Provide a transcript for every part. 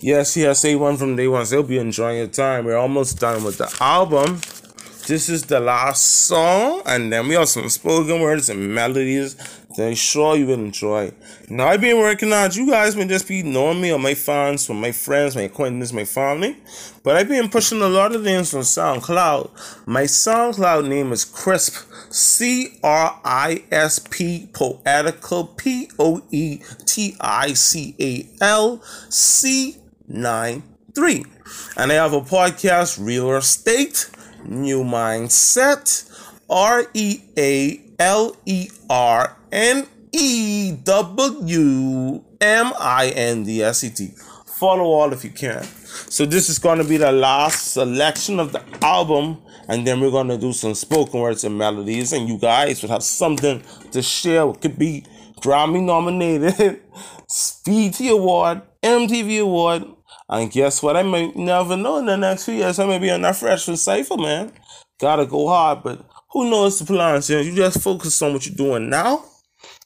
Yes, yes, A1 from day one. So hope you're enjoying your time. We're almost done with the album. This is the last song, and then we have some spoken words and melodies I'm sure you will enjoy. Now, I've been working on You guys may just be knowing me or my fans, or my friends, my acquaintances, my family. But I've been pushing a lot of things on SoundCloud. My SoundCloud name is Crisp. C R I S P Poetical P O E T I C A L C 9 3. And I have a podcast, Real Estate New Mindset, R E A L E R N E W M I N D S E T. Follow all if you can. So, this is going to be the last selection of the album, and then we're going to do some spoken words and melodies, and you guys will have something to share. It could be Grammy nominated, BET Award, MTV Award, and guess what? I may never know in the next few years. I may be on that freshman cipher, man. Gotta go hard, but who knows the plans? You, know, you just focus on what you're doing now.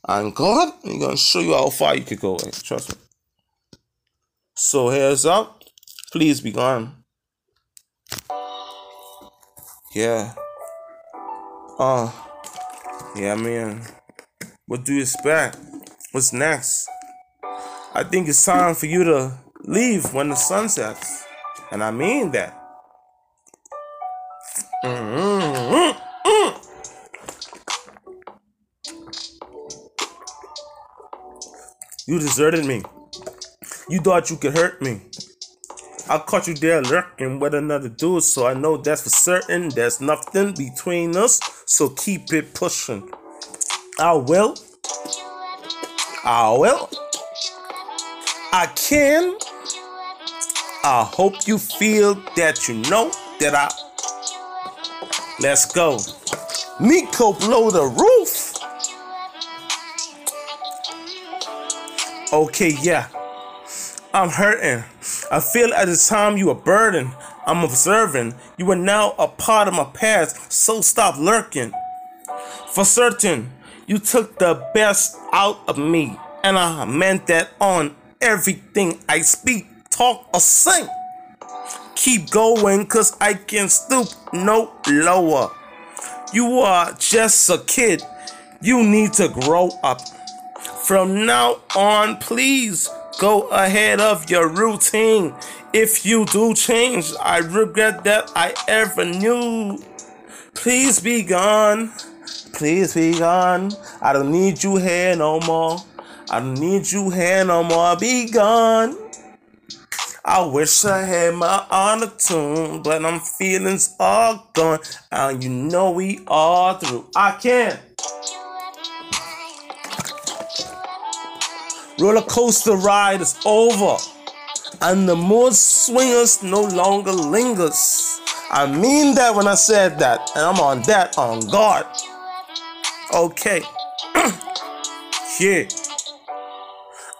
And God, He's gonna show you how far you could go. Trust me. So here's up. Please be gone. Yeah. Uh. Yeah, man. What do you expect? What's next? I think it's time for you to leave when the sun sets. And I mean that. Mm-hmm. You deserted me. You thought you could hurt me. I caught you there lurking with another dude, so I know that's for certain. There's nothing between us, so keep it pushing. I will. I will. I can. I hope you feel that you know that I. Let's go. Nico blow the roof. Okay, yeah. I'm hurting. I feel at the time you a burden. I'm observing. You are now a part of my past, so stop lurking. For certain, you took the best out of me, and I meant that on everything I speak talk or sing. Keep going, cause I can stoop no lower. You are just a kid. You need to grow up. From now on, please go ahead of your routine. If you do change, I regret that I ever knew. Please be gone. Please be gone. I don't need you here no more. I don't need you here no more. Be gone. I wish I had my honor tune, but I'm feelings all gone, and you know we all through. I can't. Roller coaster ride is over, and the mood swingers no longer lingers. I mean that when I said that, and I'm on that on guard. Okay. yeah.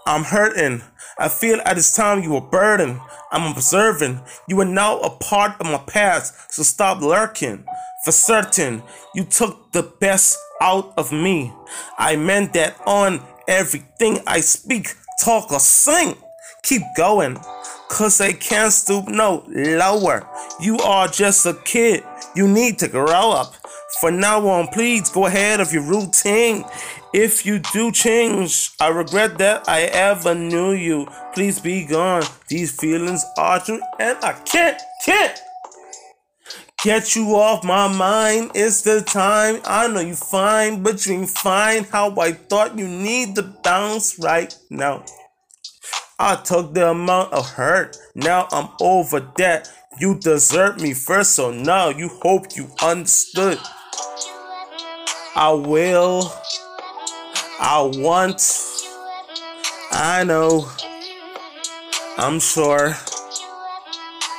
I'm hurting. I feel at this time you were burdened. I'm observing. You are now a part of my past, so stop lurking. For certain, you took the best out of me. I meant that on everything I speak, talk, or sing. Keep going, cause I can't stoop no lower. You are just a kid. You need to grow up. For now on, please go ahead of your routine. If you do change, I regret that I ever knew you. Please be gone. These feelings are true, and I can't, can't get you off my mind. It's the time. I know you fine, but you ain't fine how I thought you need to bounce right now. I took the amount of hurt. Now I'm over that. You desert me first, so now you hope you understood. I will. I want. I know. I'm sure.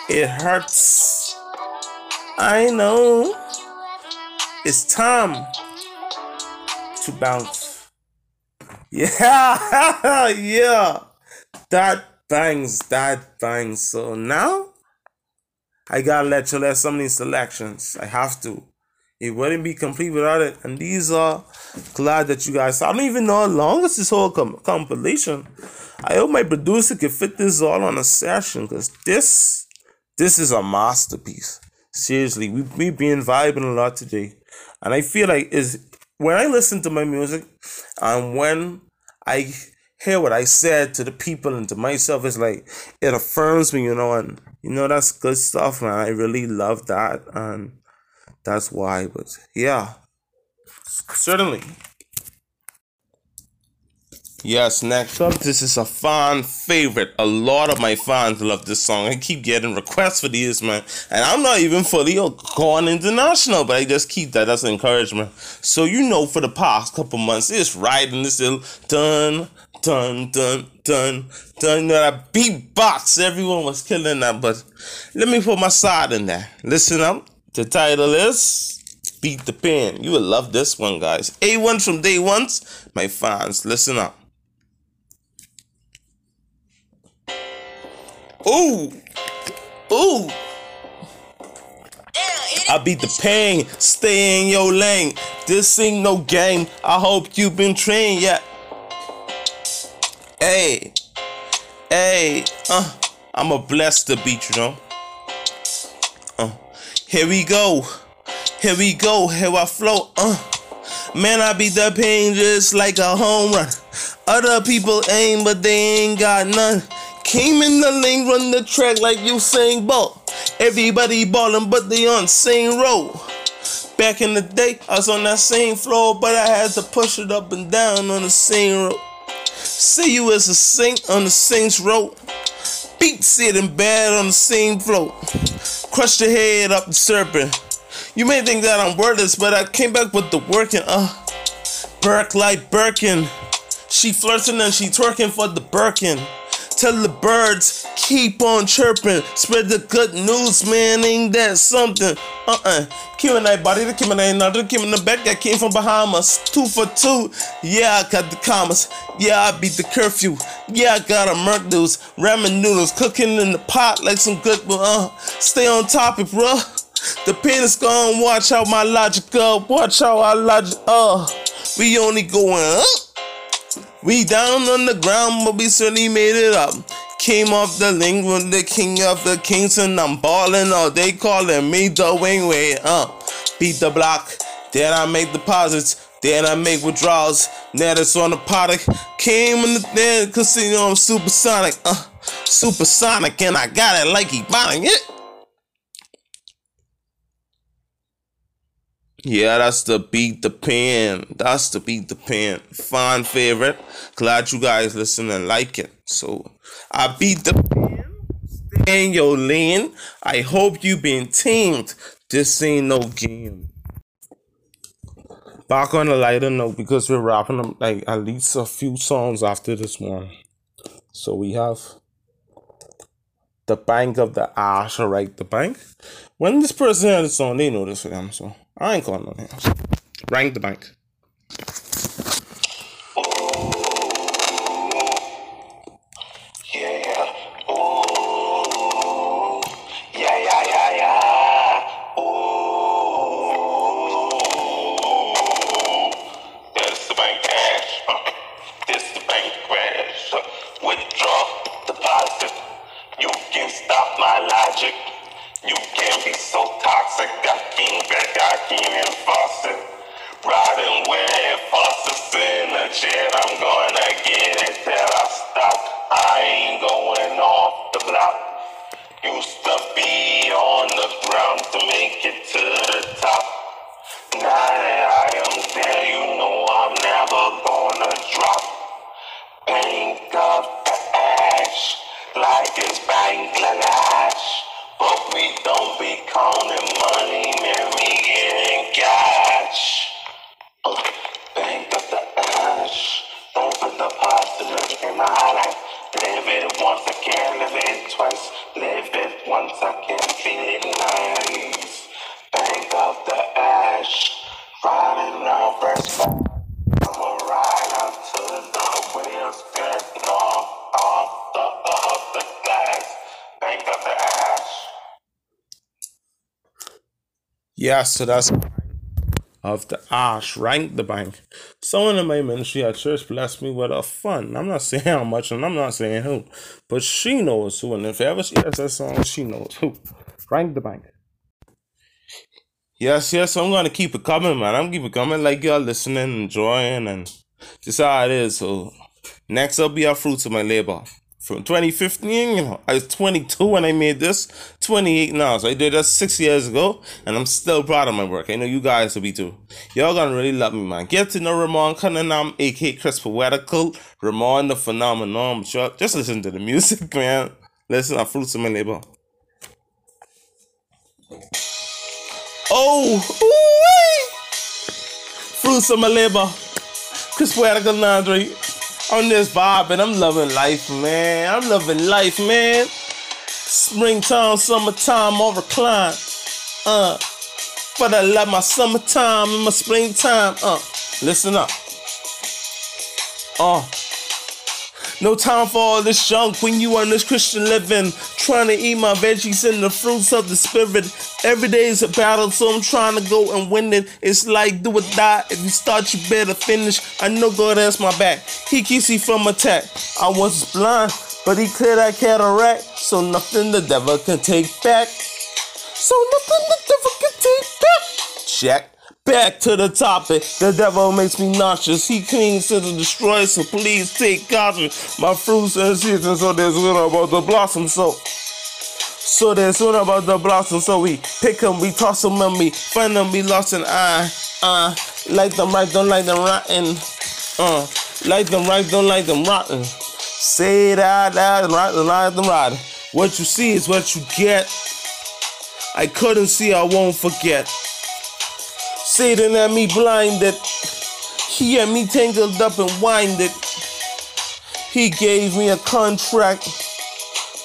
It hurts. I know. It's time to bounce. Yeah, yeah. That bangs, that bangs. So now I gotta let you let some of these selections. I have to. It wouldn't be complete without it. And these are glad that you guys. I don't even know how long is this whole com- compilation. I hope my producer can fit this all on a session because this this is a masterpiece. Seriously, we we been vibing a lot today, and I feel like is when I listen to my music, and when I hear what I said to the people and to myself, it's like it affirms me, you know, and you know that's good stuff, man. I really love that, and that's why. But yeah, certainly. Yes, next up, this is a fan favorite. A lot of my fans love this song. I keep getting requests for these, man. And I'm not even fully going international, but I just keep that as encouragement. So, you know, for the past couple months, it's riding this little dun, dun, dun, dun, dun. You know, beatbox, everyone was killing that. But let me put my side in there. Listen up. The title is Beat the Pen. You will love this one, guys. A1 from day ones. My fans, listen up. Ooh. Ooh. I beat the pain, stay in your lane. This ain't no game. I hope you've been trained yet. Hey, hey, uh, I'm a blessed to beat you know. Uh, here we go, here we go, here I flow. Uh, man, I beat the pain just like a home run. Other people aim, but they ain't got none. Came in the lane, run the track like you saying ball. Everybody ballin', but they on same road. Back in the day, I was on that same floor, but I had to push it up and down on the same road. See you as a saint on the Saints road. Beat sitting bad on the same floor. Crush your head up the serpent. You may think that I'm wordless, but I came back with the working. Uh, Burke like Birkin. She flirting and she twerking for the Birkin. Tell the birds, keep on chirping. Spread the good news, man. Ain't that something? Uh uh and I body the Kim and I another Kim in the back. I came from Bahamas. Two for two. Yeah, I got the commas. Yeah, I beat the curfew. Yeah, I got a murk. Ramen noodles cooking in the pot like some good. Uh, stay on topic, bro. The pen is gone. Watch how my logic go. Watch how I logic. Uh, we only going up. We down on the ground, but we certainly made it up. Came off the link with the king of the kings, and I'm ballin' all they calling me the wing way. Uh, beat the block, then I make deposits, then I make withdrawals. Now that's on the product. Came in the then casino, I'm supersonic. Uh, supersonic, and I got it like he buying Yeah, that's the beat the pen. That's the beat the pen. Fine favorite. Glad you guys listen and like it. So I beat the pen. Stay in your lane. I hope you been teamed. This ain't no game. Back on a lighter note because we're wrapping up um, like at least a few songs after this one. So we have the bank of the ash, right? The bank. When this person had a song, they know this for them, so I ain't calling on him. Rang the bank. Yeah, so that's of the ash rank the bank. Someone in my ministry at church blessed me with a fun. I'm not saying how much and I'm not saying who, but she knows who. And if ever she has that song, she knows who. Rank the bank. Yes, yes, I'm gonna keep it coming, man. I'm keep it coming like y'all listening, enjoying, and just how it is. So next up be our fruits of my labor from 2015, you know, I was 22 when I made this, 28 now. So I did that six years ago, and I'm still proud of my work. I know you guys will be too. Y'all gonna really love me, man. Get to know Ramon Cunningham, aka Chris Poetical, Ramon the Phenomenon. Just listen to the music, man. Listen to Fruits of My Labor. Oh, ooh Fruits of My Labor. Chris Poetical Nandre on this vibe, and I'm loving life, man. I'm loving life, man. Springtime, summertime, all recline. Uh, but I love my summertime and my springtime. Uh, listen up. Uh, no time for all this junk when you on this Christian living. Trying to eat my veggies and the fruits of the spirit. Every day is a battle, so I'm trying to go and win it. It's like do or die. If you start, you better finish. I know God has my back. He keeps me from attack. I was blind, but he cleared that cataract. So nothing the devil can take back. So nothing the devil can take back. Check. Back to the topic. The devil makes me nauseous. He cleans to the destroy, so please take caution. My fruits and seasons, so there's one about the blossom. So, so there's one about the blossom. So we pick them, we toss them, and we find them, we lost an eye. Uh, like them right, don't like them rotten. Uh, like them right, don't like them rotten. Say that, that, right, like them rotten. What you see is what you get. I couldn't see, I won't forget. Satan had me blinded. He had me tangled up and winded. He gave me a contract,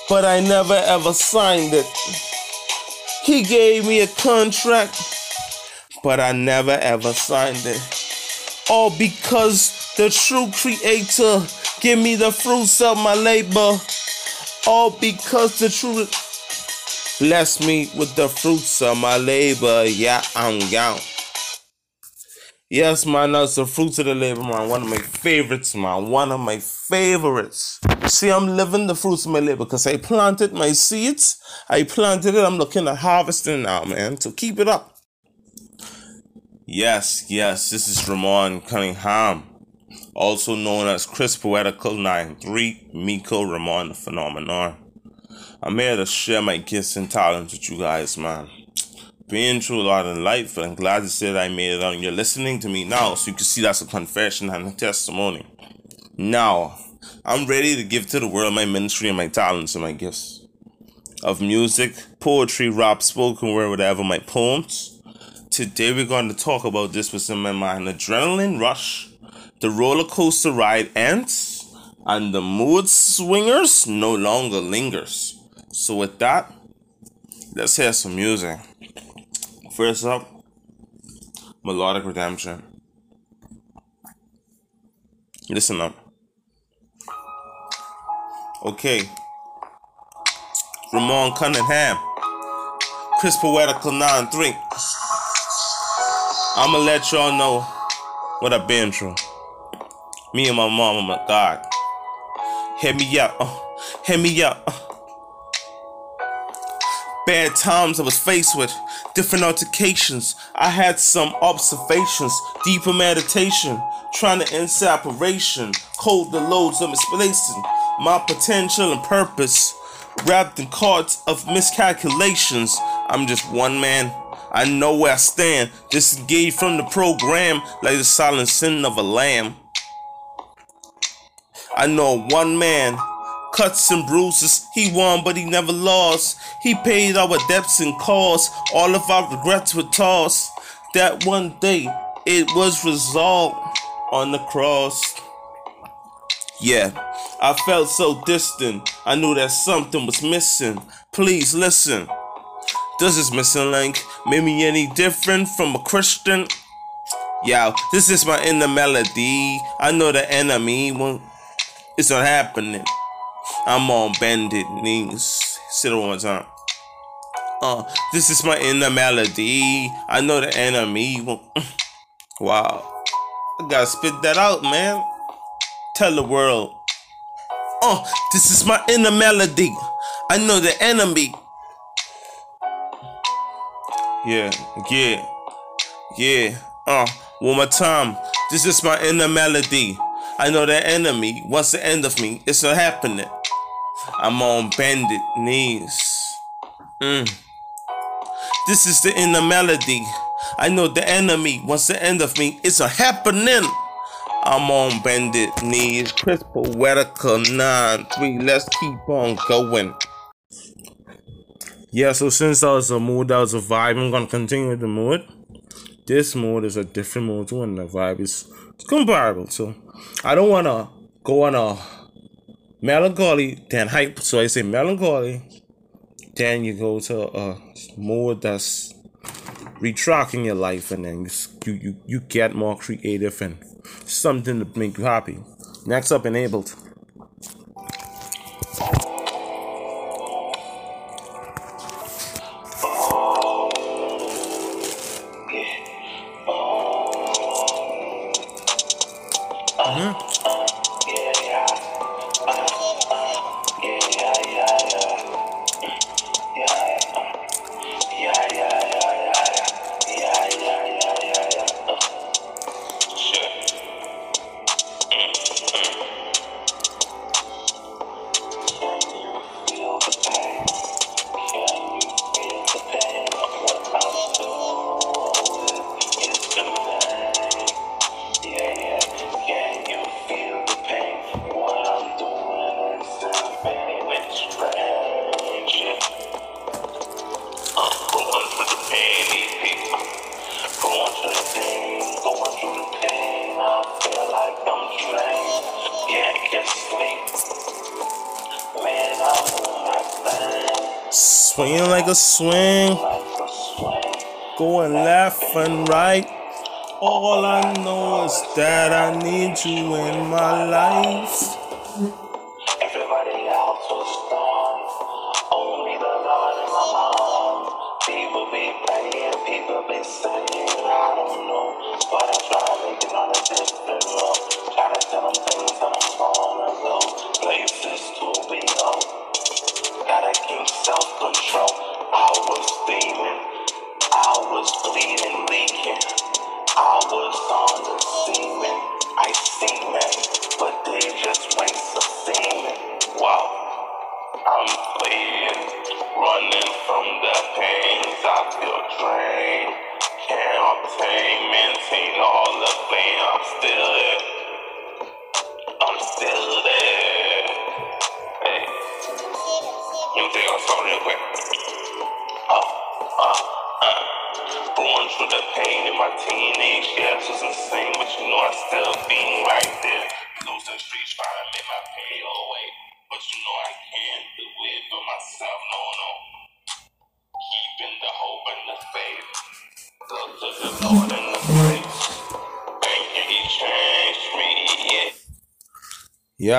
but I never ever signed it. He gave me a contract, but I never ever signed it. All because the true creator give me the fruits of my labor. All because the true bless me with the fruits of my labor. Yeah, I'm down. Yes, man, that's the fruits of the labor, man. One of my favorites, man. One of my favorites. See, I'm living the fruits of my labor because I planted my seeds. I planted it. I'm looking at harvesting now, man. So keep it up. Yes, yes, this is Ramon Cunningham, also known as Chris Poetical 93, Miko Ramon the Phenomenon. I'm here to share my gifts and talents with you guys, man been through a lot in life, but I'm glad to say that I made it out. And you're listening to me now, so you can see that's a confession and a testimony. Now, I'm ready to give to the world my ministry and my talents and my gifts of music, poetry, rap, spoken word, whatever, my poems. Today we're going to talk about this my mind adrenaline rush, the roller coaster ride ends, and the mood swingers no longer lingers. So, with that, let's hear some music. First up, Melodic Redemption. Listen up. Okay. Ramon Cunningham. Chris Poetical 9 3. I'ma let y'all know what I've been through. Me and my mom, oh my God. Hit me up. Uh, hit me up. Uh bad times I was faced with, different altercations. I had some observations, deeper meditation, trying to end separation, cold the loads of misplacing my potential and purpose, wrapped in cards of miscalculations. I'm just one man. I know where I stand, disengaged from the program like the silent sin of a lamb. I know one man cuts and bruises. He won, but he never lost. He paid our debts and costs. All of our regrets were tossed. That one day it was resolved on the cross. Yeah, I felt so distant. I knew that something was missing. Please listen. Does this missing link make me any different from a Christian? Yeah, this is my inner melody. I know the enemy won't. It's not happening. I'm on bended knees. Sit it one time. Uh, this is my inner melody. I know the enemy. Wow. I gotta spit that out, man. Tell the world. Oh, this is my inner melody. I know the enemy. Yeah, yeah, yeah. Uh, one more time. This is my inner melody. I know the enemy wants the end of me. It's not happening. I'm on bended knees. Mm. This is the inner melody. I know the enemy wants the end of me. It's a happening. I'm on bended knees. Chris Poetical 9 3. Let's keep on going. Yeah, so since that was a mood, that was a vibe, I'm gonna continue with the mood. This mood is a different mood too, and the vibe is comparable. So I don't wanna go on a melancholy, then hype. So I say melancholy, then you go to uh, a mode that's retracting your life, and then you you you get more creative and something to make you happy. Next up, enabled. Going left and right. All I know is that I need you in my life.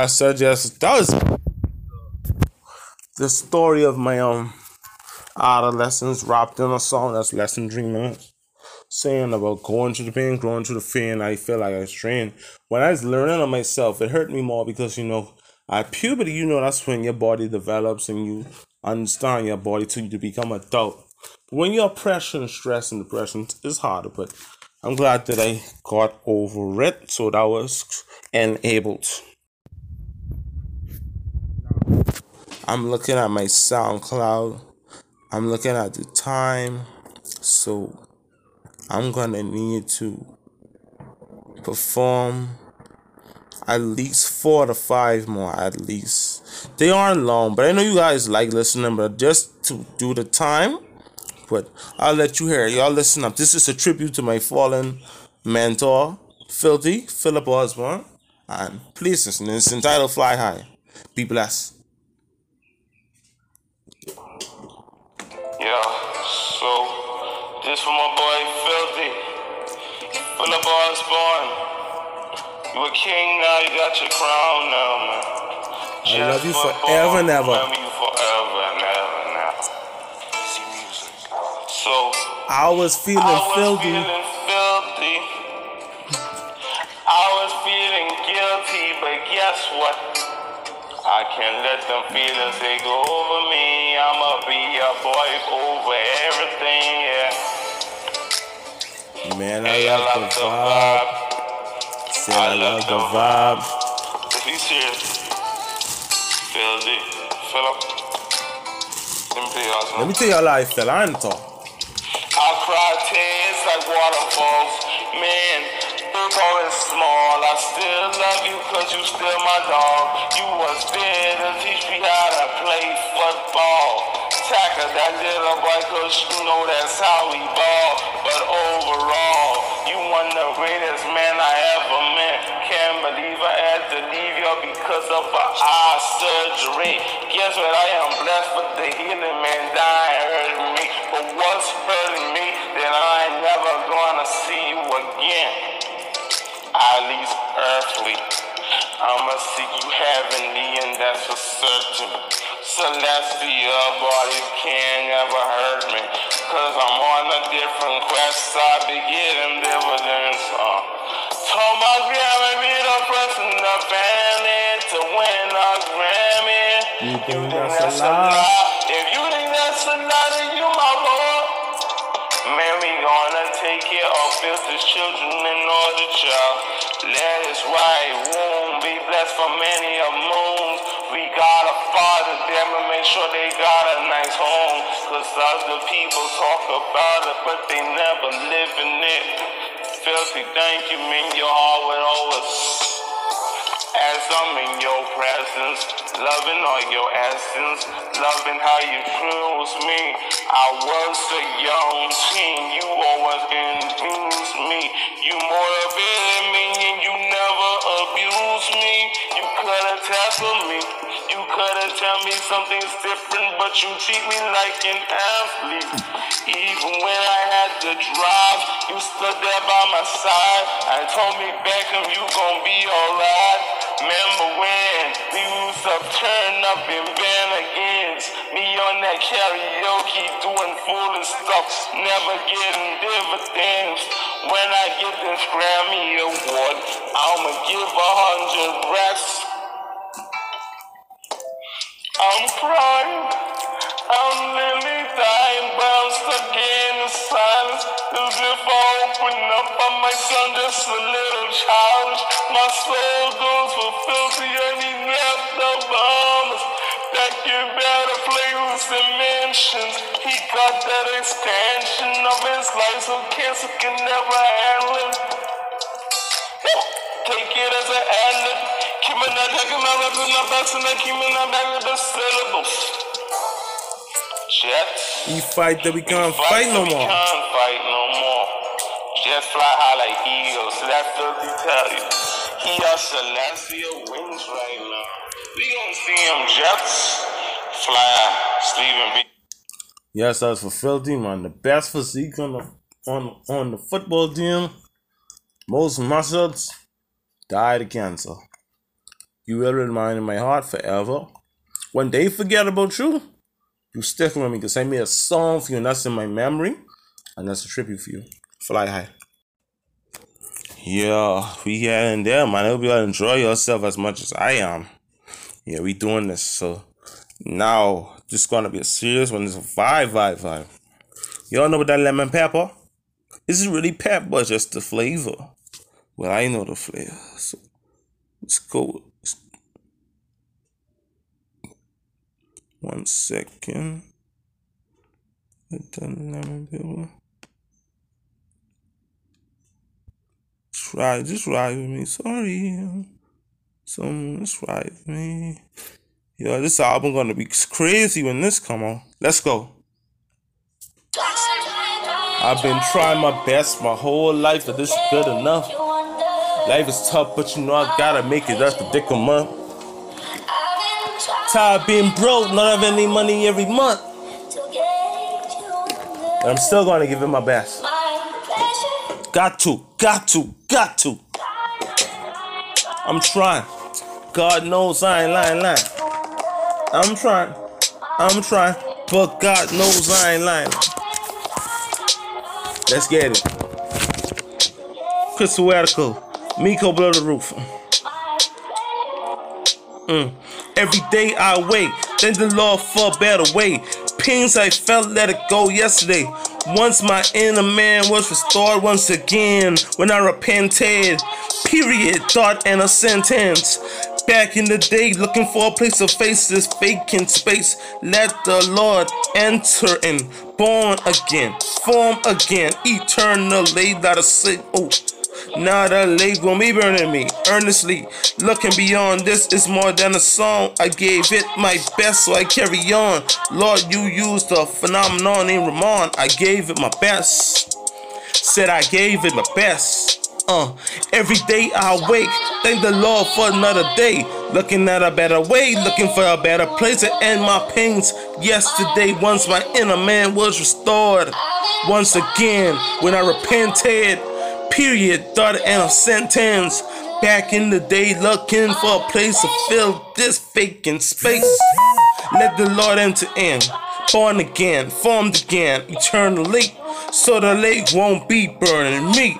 I yes. That was the story of my um adolescence wrapped in a song that's less Lesson Dreamer. Saying about going through the pain, growing through the pain, I feel like I was trained. When I was learning on myself, it hurt me more because, you know, at puberty, you know, that's when your body develops and you understand your body till you become adult. But when you're pressure and stress and depression, it's harder. But I'm glad that I got over it. So that was enabled. I'm looking at my SoundCloud I'm looking at the time, so I'm gonna need to perform at least four to five more at least. They aren't long, but I know you guys like listening, but just to do the time, but I'll let you hear. Y'all listen up. This is a tribute to my fallen mentor, Filthy, Philip Osborne. And please listen. It's entitled Fly High. Be blessed. Yeah, so this for my boy Filthy. When the boy was born. You a king now, you got your crown now, man. Just I love you forever and ever. You forever and ever now. See music. So I was feeling I was filthy. Feeling filthy. I was feeling guilty, but guess what? I can't let them feelings take over me. Be a boy over everything, yeah. Man, I Hey, I love love the the vibe. vibe. Said I love the vibe. If you serious, feel it, feel up. Let me tell you Let something. me tell y'all how I feel. I ain't talk. I cry tears like waterfalls. Man, big or small, I still love you cause you still my dog. You was there to teach me how to play football. Tackle that little boy cause you know that's how we ball. But overall, you one the greatest man I ever met. Can't believe I had to leave you because of an eye surgery. Guess what? I am blessed with the healing man dying hurting me. But what's hurting me that I ain't never gonna see you again. At least earthly. I'ma see you heavenly and that's for certain. Celestial bodies can't ever hurt me. Cause I'm on a different quest. I be getting dividends. Uh. Told my grandma be the person in the family to win a Grammy. You think that's a lie? If you think that's a lie, then you my boy. Man, we gonna take care of filthy children and all the child. Let us right womb be blessed for many a moons. We gotta father, them and make sure they got a nice home. Cause other people talk about it, but they never live in it. Filthy, thank you, mean your heart with always. As I'm in your presence, loving all your essence, loving how you choose me. I was a young teen, you always infuse me. You motivated me and you never abused me. You could've tackled me, you could've tell me something's different, but you treat me like an athlete. Even when I had to drive, you stood there by my side and told me, Beckham, you gon' be alright. Remember when we used to turn up in band against me on that karaoke doing foolish stuff, never getting dividends. When I get this Grammy award, I'ma give a hundred racks. I'm crying, I'm nearly but I'm stuck in the silence. As if I open up, I might sound just a little childish. My soul goes for filthy he left the bombs. Back in better places and mansions. He got that extension of his life, so cancer can never handle him. Take it as an adlib. Keeping that taking my reps in the best and then keeping that back with the syllables. Jets. We fight that we can't Fight fight no more. can't fight no more. Just fly high like eagles. That's what we tell you. He has celestial wings right now. We gonna see him jets fly, Stephen B. Yes, that's for Filthy, man. The best physique on the on on the football team. Most muscles died of cancer. You will remain in my heart forever. When they forget about you, you stick with me because I made a song for you and that's in my memory. And that's a tribute for you. Fly high. Yeah, we here and there, man. I hope you all enjoy yourself as much as I am. Yeah, we doing this. So now this is gonna be a serious one. It's a vibe, vibe, vibe. Y'all know about that lemon pepper? This is really pepper, just the flavor. Well, I know the flavor. So let's go. One second. Pepper. Try, just ride with me. Sorry. Some, just ride with me. Yo, this album gonna be crazy when this come on. Let's go. I've been trying my best my whole life, but this is good enough. Life is tough, but you know I gotta make it. That's the dick of month. Tired of being broke, not having any money every month. But I'm still gonna give it my best. Got to, got to, got to. I'm trying. God knows I ain't lying, lying. I'm trying. I'm trying. But God knows I ain't lying. Let's get it. Crystal Radical. Miko blow the roof. Mm. Every day I wait, thank the Lord for better way. Pains I felt, let it go yesterday. Once my inner man was restored once again when I repented. Period, thought, and a sentence. Back in the day, looking for a place to face this vacant space. Let the Lord enter in, born again, form again, eternally. Let us say, oh. Now the lake will be burning me earnestly. Looking beyond this is more than a song. I gave it my best, so I carry on. Lord, you used the phenomenon in Ramon. I gave it my best. Said I gave it my best. Uh, every day I wake, thank the Lord for another day. Looking at a better way, looking for a better place to end my pains. Yesterday, once my inner man was restored. Once again, when I repented period, thought and a sentence. Back in the day, looking for a place to fill this vacant space. Let the Lord enter in, born again, formed again, eternally, so the lake won't be burning me.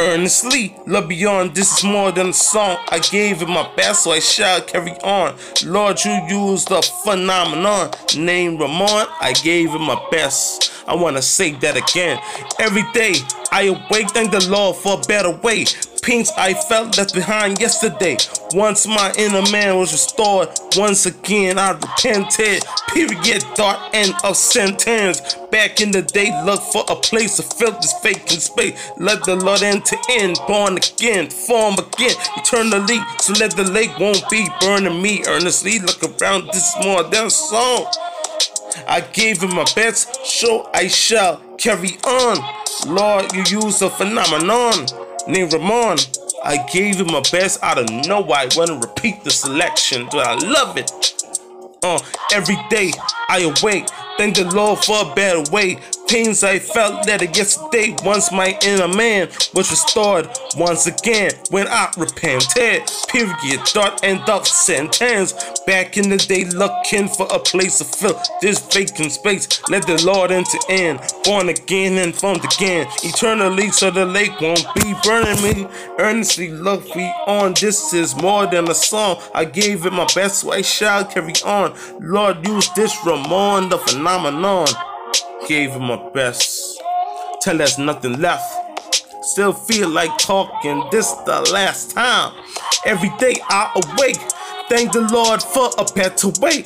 Earnestly, love beyond this is more than a song. I gave it my best, so I shall carry on. Lord, you used the phenomenon named Ramon. I gave it my best. I wanna say that again. Every day I awake, thank the Lord for a better way. Pains I felt left behind yesterday. Once my inner man was restored, once again I repented. Period, thought, end of sentence. Back in the day, look for a place to fill this vacant space. Let the Lord enter in, born again, form again, eternally. So let the lake won't be burning me earnestly. Look around, this is more than song. I gave him my best, so I shall carry on. Lord, you use a phenomenon named Ramon. I gave him my best out of nowhere. I want to repeat the selection, but I love it. Uh, every day I awake, thank the Lord for a better way pains I felt that yesterday once my inner man was restored once again when I repented. Period. Thought and thought sentence. Back in the day, looking for a place to fill this vacant space. Let the Lord enter in. Born again and formed again. Eternally, so the lake won't be burning me. Earnestly look we on. This is more than a song. I gave it my best, so I shall carry on. Lord, use this Ramon, the phenomenon gave him my best. Till there's nothing left. Still feel like talking this the last time. Every day I awake. Thank the Lord for a better way.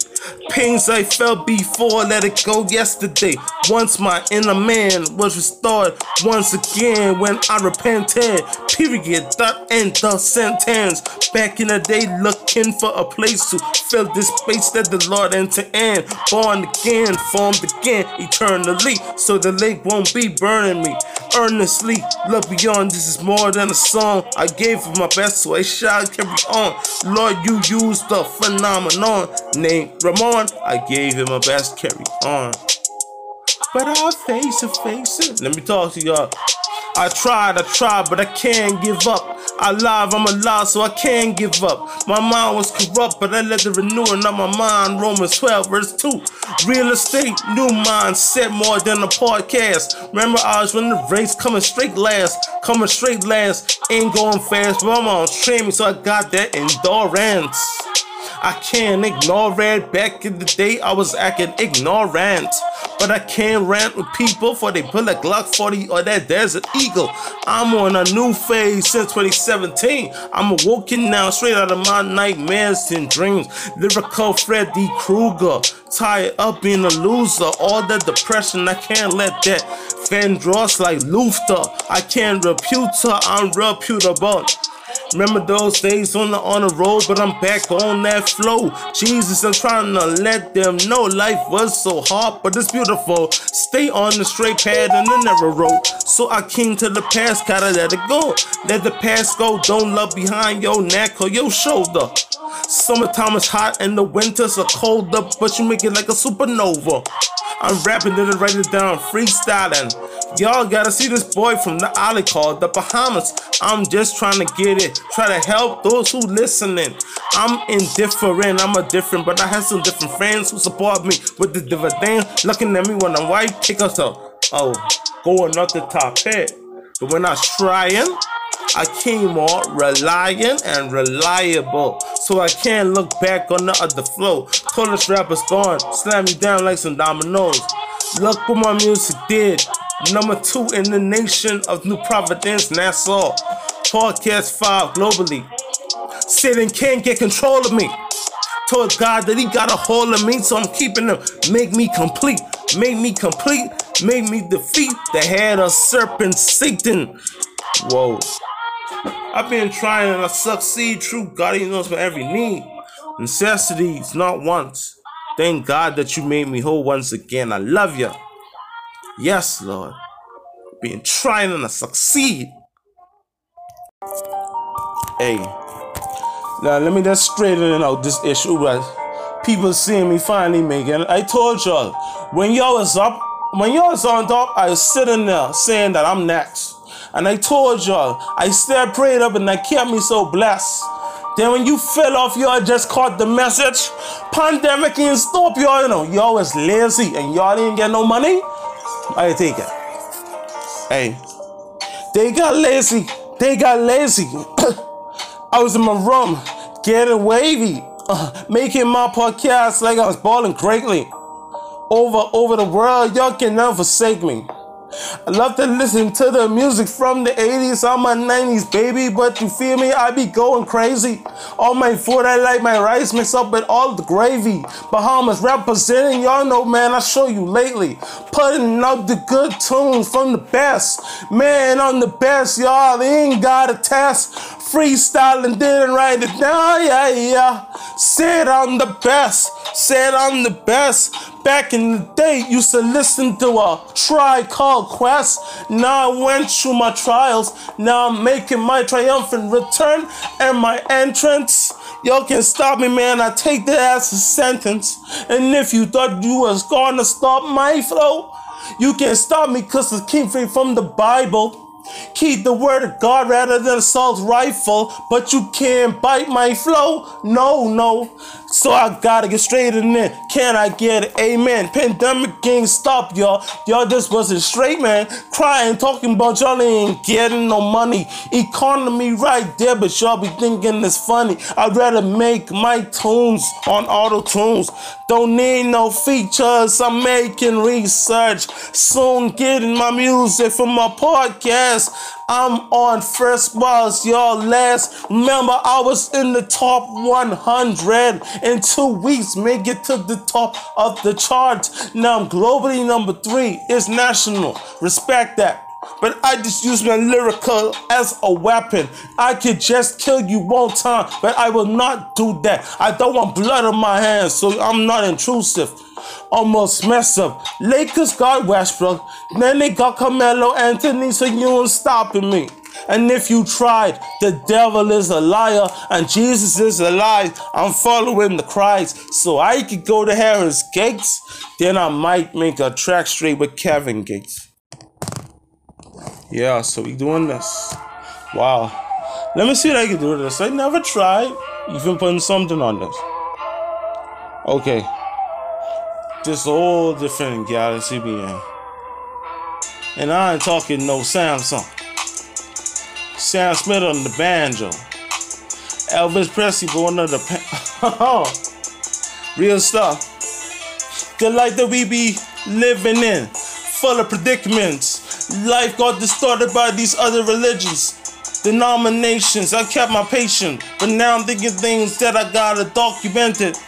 Pains I felt before, let it go yesterday. Once my inner man was restored once again when I repented. Period. That end the sentence. Back in the day, looking for a place to fill this space that the Lord enter in. Born again, formed again, eternally. So the lake won't be burning me. Earnestly, look beyond. This is more than a song. I gave it my best, so I shall carry on. Lord, you used the phenomenon named Ramon. I gave him my best, carry on. But I'll face it, face it. Let me talk to y'all. I tried, I tried, but I can't give up. I live, I'm alive, so I can't give up. My mind was corrupt, but I let the renewing of my mind. Romans 12, verse 2. Real estate, new mindset, more than a podcast. Remember, I was running the race, coming straight last. Coming straight last, ain't going fast, but I'm on training, so I got that endurance. I can't ignore it. Back in the day, I was acting ignorant. But I can't rant with people for they pull a Glock 40 or that Desert Eagle. I'm on a new phase since 2017. I'm awoken now, straight out of my nightmares and dreams. Lyrical Freddy Krueger, tired up being a loser. All the depression, I can't let that fan dross like Luther. I can't repute her, I'm reputable. Remember those days on the on the road, but I'm back on that flow. Jesus, I'm trying to let them know life was so hard, but it's beautiful. Stay on the straight path and the narrow road. So I came to the past, gotta let it go. Let the past go, don't look behind your neck or your shoulder. Summertime is hot and the winters are colder, but you make it like a supernova. I'm rapping it and writing it down, freestyling. Y'all gotta see this boy from the alley called the Bahamas. I'm just trying to get it, try to help those who listening. I'm indifferent, I'm a different, but I have some different friends who support me with the dividend. Looking at me when I'm white, kick us up. Oh, going up the top head. But when I trying, I came more reliant and reliable. So I can't look back on the other flow. Tallest rappers gone, slam me down like some dominoes. Look what my music did. Number two in the nation of New Providence, Nassau. Podcast 5 globally. Satan can't get control of me. Told God that he got a hold of me, so I'm keeping him. Make me complete. Make me complete. Make me defeat the head of serpent Satan. Whoa. I've been trying to succeed. True God, He knows for every need. Necessities, not wants. Thank God that you made me whole once again. I love you. Yes, Lord. Been trying to succeed. Hey. Now let me just straighten out this issue but people seeing me finally making I told y'all when y'all was up when y'all was on top, I was sitting there saying that I'm next. And I told y'all, I still prayed up and I kept me so blessed. Then when you fell off, y'all just caught the message. Pandemic ain't stop y'all, you know. Y'all was lazy and y'all didn't get no money. I take it. Hey, they got lazy. They got lazy. I was in my room getting wavy, uh, making my podcast like I was balling greatly over over the world. Y'all can never forsake me. I love to listen to the music from the 80s. I'm a 90s baby, but you feel me? I be going crazy. All my food, I like my rice mixed up with all the gravy. Bahamas representing, y'all know, man, I show you lately. Putting out the good tunes from the best. Man, I'm the best, y'all. They ain't got a test. Freestyling, didn't write it down, yeah, yeah. Said I'm the best. Said I'm the best. Back in the day, used to listen to a Tribe Called Quest. Now I went through my trials. Now I'm making my triumphant return and my entrance. Y'all can stop me, man. I take that as a sentence. And if you thought you was gonna stop my flow, you can stop me because it came from the Bible. Keep the word of God rather than assault rifle, but you can't bite my flow. No, no. So I gotta get straight in there. Can I get it? Amen. Pandemic ain't stop, y'all. Y'all just wasn't straight, man. Crying, talking about y'all ain't getting no money. Economy right there, but y'all be thinking it's funny. I'd rather make my tunes on auto tunes. Don't need no features. I'm making research. Soon getting my music from my podcast. I'm on first bars, y'all. Last, remember, I was in the top 100 in two weeks, make it to the top of the charts. Now I'm globally number three. It's national. Respect that. But I just use my lyrical as a weapon. I could just kill you one time, but I will not do that. I don't want blood on my hands, so I'm not intrusive. Almost mess up. Lakers got Westbrook, then they got Carmelo Anthony, so you ain't stopping me. And if you tried, the devil is a liar and Jesus is a lie. I'm following the Christ. So I could go to Harris Gates, then I might make a track straight with Kevin Gates. Yeah, so we doing this. Wow. Let me see what I can do this. I never tried even putting something on this. Okay. This whole different galaxy be in. And I ain't talking no Samsung. Sam Smith on the banjo. Elvis Presley going on the pan. Real stuff. The life that we be living in, full of predicaments. Life got distorted by these other religions, denominations. I kept my patience, but now I'm thinking things that I gotta document it.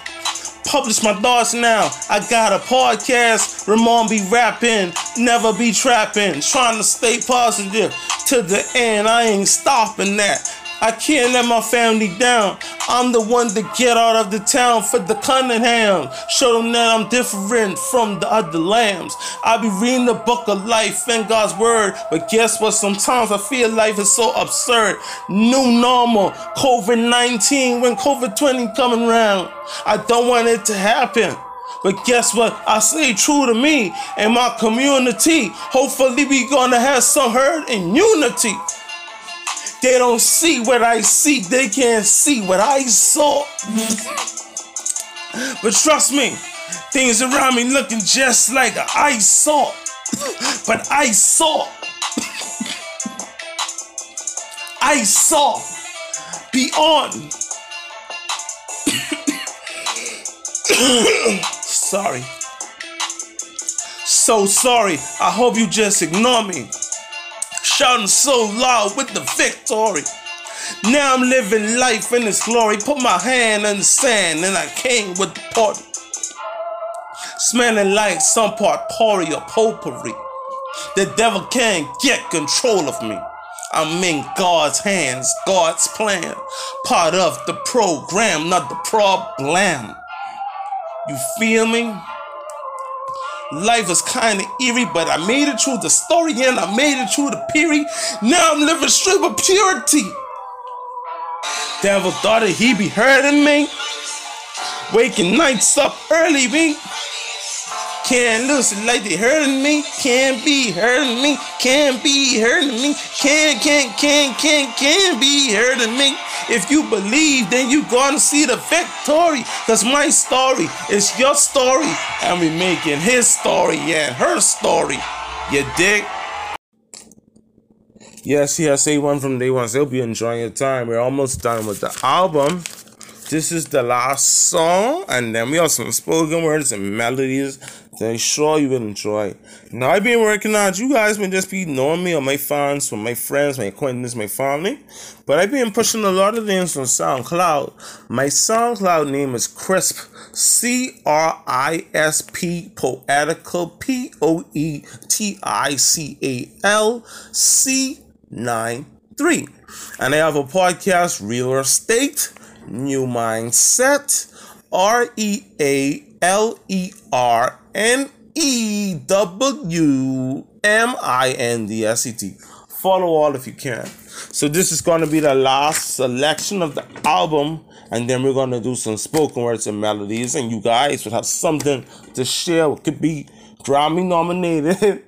Publish my thoughts now. I got a podcast. Ramon be rapping, never be trapping. Trying to stay positive to the end. I ain't stopping that. I can't let my family down. I'm the one to get out of the town for the Cunningham. Show them that I'm different from the other lambs. I be reading the book of life and God's word, but guess what? Sometimes I feel life is so absurd. New normal, COVID 19, when COVID 20 coming around. I don't want it to happen. But guess what? I stay true to me and my community. Hopefully, we gonna have some herd and unity. They don't see what I see, they can't see what I saw. but trust me, things around me looking just like I saw. but I saw. I saw beyond. sorry. So sorry. I hope you just ignore me. Shouting so loud with the victory. Now I'm living life in its glory. Put my hand in the sand and I came with the party. Smelling like some part party or potpourri. The devil can't get control of me. I'm in God's hands, God's plan. Part of the program, not the problem. You feel me? Life was kind of eerie, but I made it through the story and I made it through the period. Now I'm living straight with purity. Devil thought that he be hurting me. Waking nights up early, me. Can't it like they hurting me. Can't be hurting me. Can't be hurting me. Can't, can't, can't, can't, can't be hurting me. If you believe, then you gonna see the victory. Cause my story is your story. And we making his story and her story. You dig? Yes, yes, A1 from day one. So hope you enjoying your time. We're almost done with the album. This is the last song, and then we have some spoken words and melodies that I'm sure you will enjoy. Now, I've been working on You guys may just be knowing me or my fans, or my friends, my acquaintances, my family. But I've been pushing a lot of things on SoundCloud. My SoundCloud name is Crisp, C R I S P, Poetical, P O E T I C A L C 9 3. And I have a podcast, Real Estate, New Mindset, R E A L E R N E W M I N D S E T. Follow all if you can. So this is going to be the last selection of the album, and then we're going to do some spoken words and melodies, and you guys will have something to share. It could be Grammy nominated,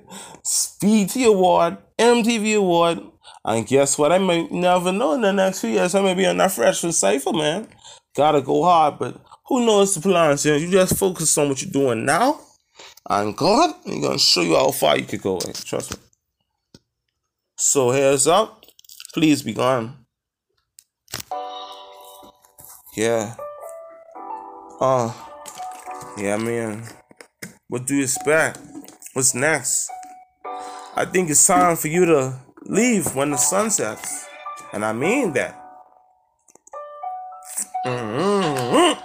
BET Award, MTV Award, and guess what? I may never know in the next few years. I may be on that freshman cipher, man. Gotta go hard, but who knows the plans? You, know, you just focus on what you're doing now, and God, He's gonna show you how far you could go. Trust me. So heads up, please be gone. Yeah. Uh. Yeah, man. What do you expect? What's next? I think it's time for you to leave when the sun sets. And I mean that. Mm-hmm.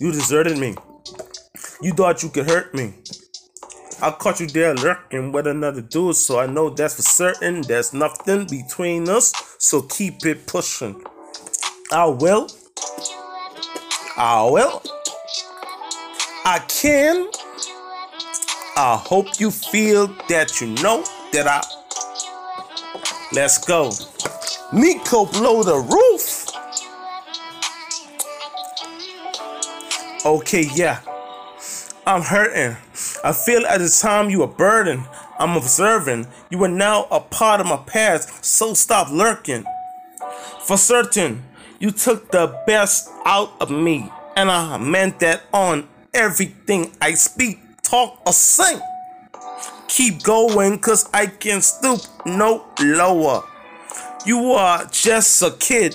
You deserted me. You thought you could hurt me. I caught you there lurking with another dude, so I know that's for certain. There's nothing between us, so keep it pushing. I will. I will. I can. I hope you feel that you know that I. Let's go. Miko blow the roof. Okay, yeah. I'm hurting. I feel at the time you a burden. I'm observing. You are now a part of my past, so stop lurking. For certain, you took the best out of me, and I meant that on everything I speak talk, or sing. Keep going, cause I can stoop no lower. You are just a kid.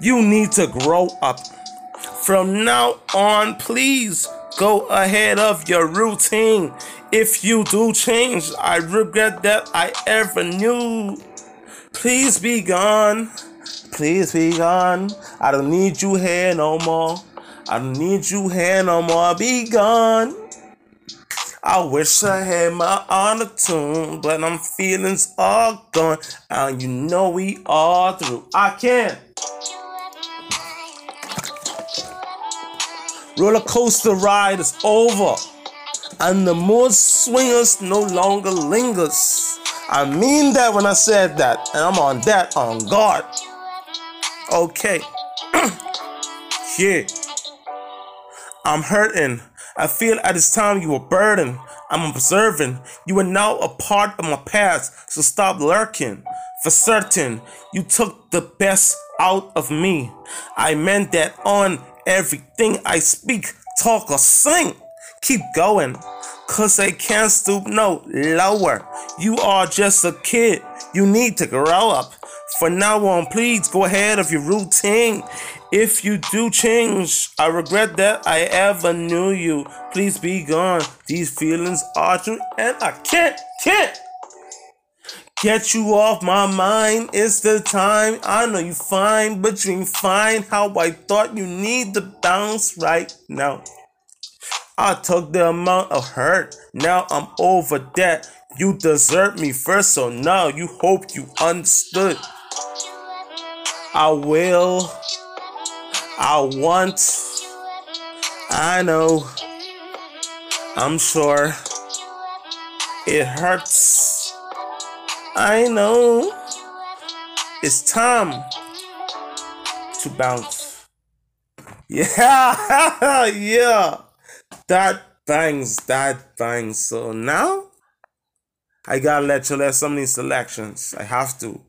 You need to grow up. From now on, please go ahead of your routine. If you do change, I regret that I ever knew. Please be gone. Please be gone. I don't need you here no more. I don't need you here no more. Be gone. I wish I had my honor tune, but I'm feelings all gone, and you know we all through. I can't. Roller coaster ride is over, and the mood swingers no longer lingers. I mean that when I said that, and I'm on that on guard. Okay. yeah. I'm hurting. I feel at this time you were burdened. I'm observing. You are now a part of my past, so stop lurking. For certain, you took the best out of me. I meant that on everything I speak, talk, or sing. Keep going, Cause I can't stoop no lower. You are just a kid. You need to grow up. For now on, please go ahead of your routine. If you do change, I regret that I ever knew you. Please be gone. These feelings are true, and I can't, can't get you off my mind. It's the time. I know you fine, but you ain't fine how I thought you need the bounce right now. I took the amount of hurt. Now I'm over that. You desert me first, so now you hope you understood. I will. I want. I know. I'm sure. It hurts. I know. It's time to bounce. Yeah, yeah. That bangs, that bangs. So now I gotta let you let some of these selections. I have to.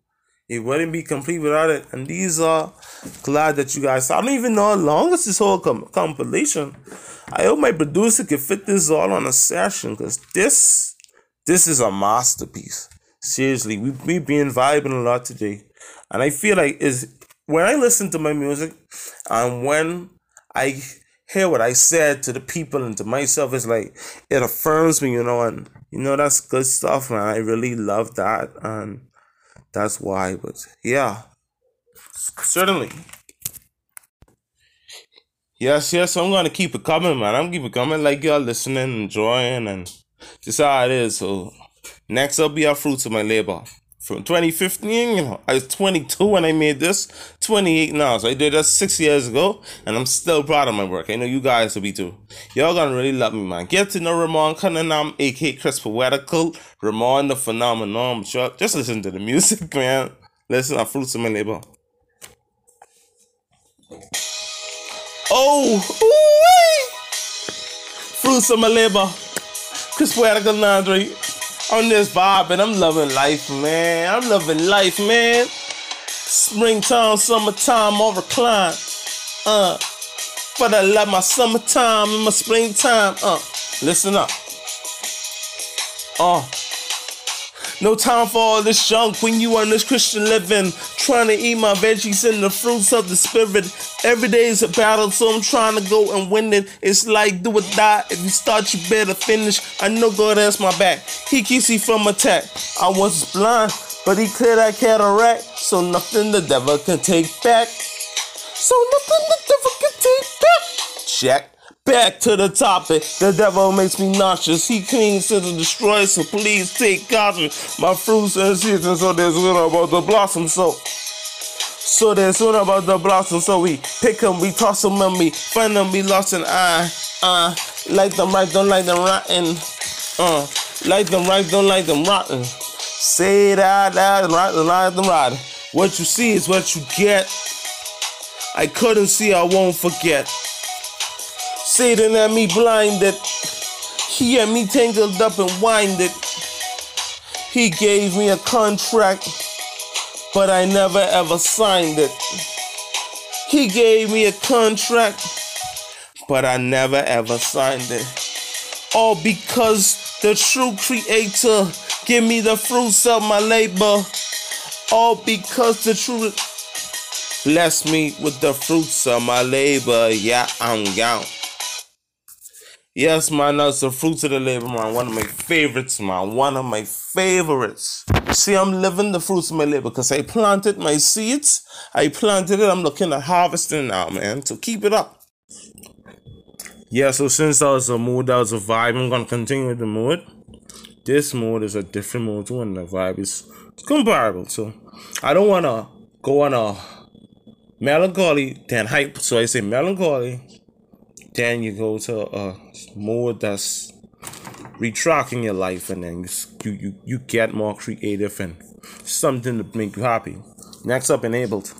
It wouldn't be complete without it. And these are glad that you guys. I don't even know how long is this whole com- compilation. I hope my producer can fit this all on a session because this this is a masterpiece. Seriously, we we been vibing a lot today, and I feel like is when I listen to my music, and when I hear what I said to the people and to myself, it's like it affirms me, you know, and you know that's good stuff, man. I really love that, and that's why. But yeah, certainly. Yes, yes, I'm gonna keep it coming, man. I'm keep it coming like y'all listening, enjoying, and just how it is. So next up be our fruits of my labor. From 2015, you know, I was 22 when I made this, 28 now. So I did that six years ago, and I'm still proud of my work. I know you guys will be too. Y'all gonna really love me, man. Get to know Ramon Cunningham, aka Chris Poetical, Ramon the Phenomenon. Just listen to the music, man. Listen to Fruits of My Labor. Oh, ooh Fruits of My Labor. Chris Poetical Landry on this vibe, and I'm loving life, man. I'm loving life, man. Springtime, summertime, all recline. Uh, but I love my summertime and my springtime. Uh, listen up. Uh, no time for all this junk when you on this Christian living. Trying to eat my veggies and the fruits of the spirit. Every day is a battle, so I'm trying to go and win it. It's like do or die. If you start, you better finish. I know God has my back. He keeps me from attack. I was blind, but he cleared that cataract. So nothing the devil can take back. So nothing the devil can take back. Check. Back to the topic. The devil makes me nauseous. He cleans to destroy, so please take caution. My fruits and seasons, so there's one about the blossom, so. So there's one about the blossom, so we pick them, we toss them, and we find them, we lost an eye. Uh, like them right, don't like them rotten. Uh, like them right, don't like them rotten. Say that, that, right, like them rotten. What you see is what you get. I couldn't see, I won't forget. Satan had me blinded. He had me tangled up and winded. He gave me a contract, but I never ever signed it. He gave me a contract, but I never ever signed it. All because the true creator give me the fruits of my labor. All because the true bless me with the fruits of my labor. Yeah, I'm down. Yes, man, that's the fruits of the labor, man. One of my favorites, man. One of my favorites. See, I'm living the fruits of my labor because I planted my seeds. I planted it. I'm looking at harvesting now, man. So keep it up. Yeah, so since that was a mood, that was a vibe, I'm gonna continue with the mood. This mood is a different mood too, and the vibe is comparable. So I don't wanna go on a melancholy then hype. So I say melancholy then you go to a mode that's retracting your life and then you, you, you get more creative and something to make you happy. Next up, enabled.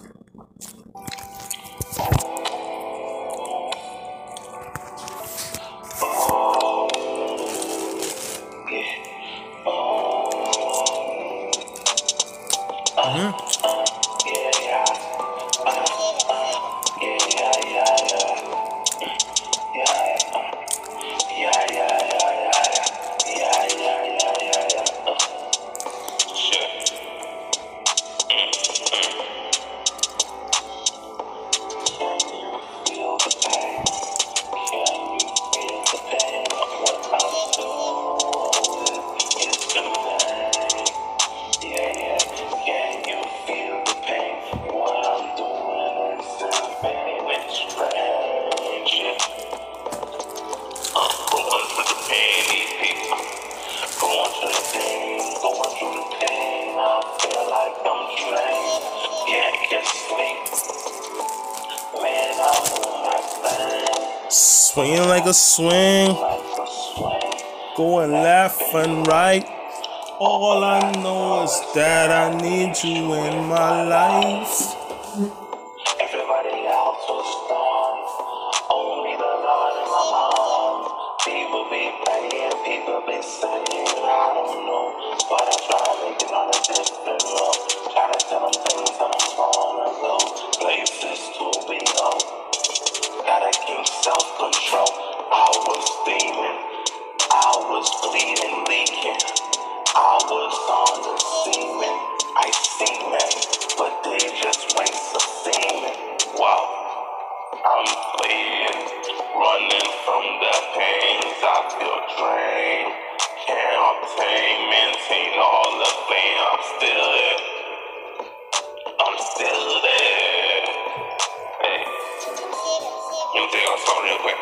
Real.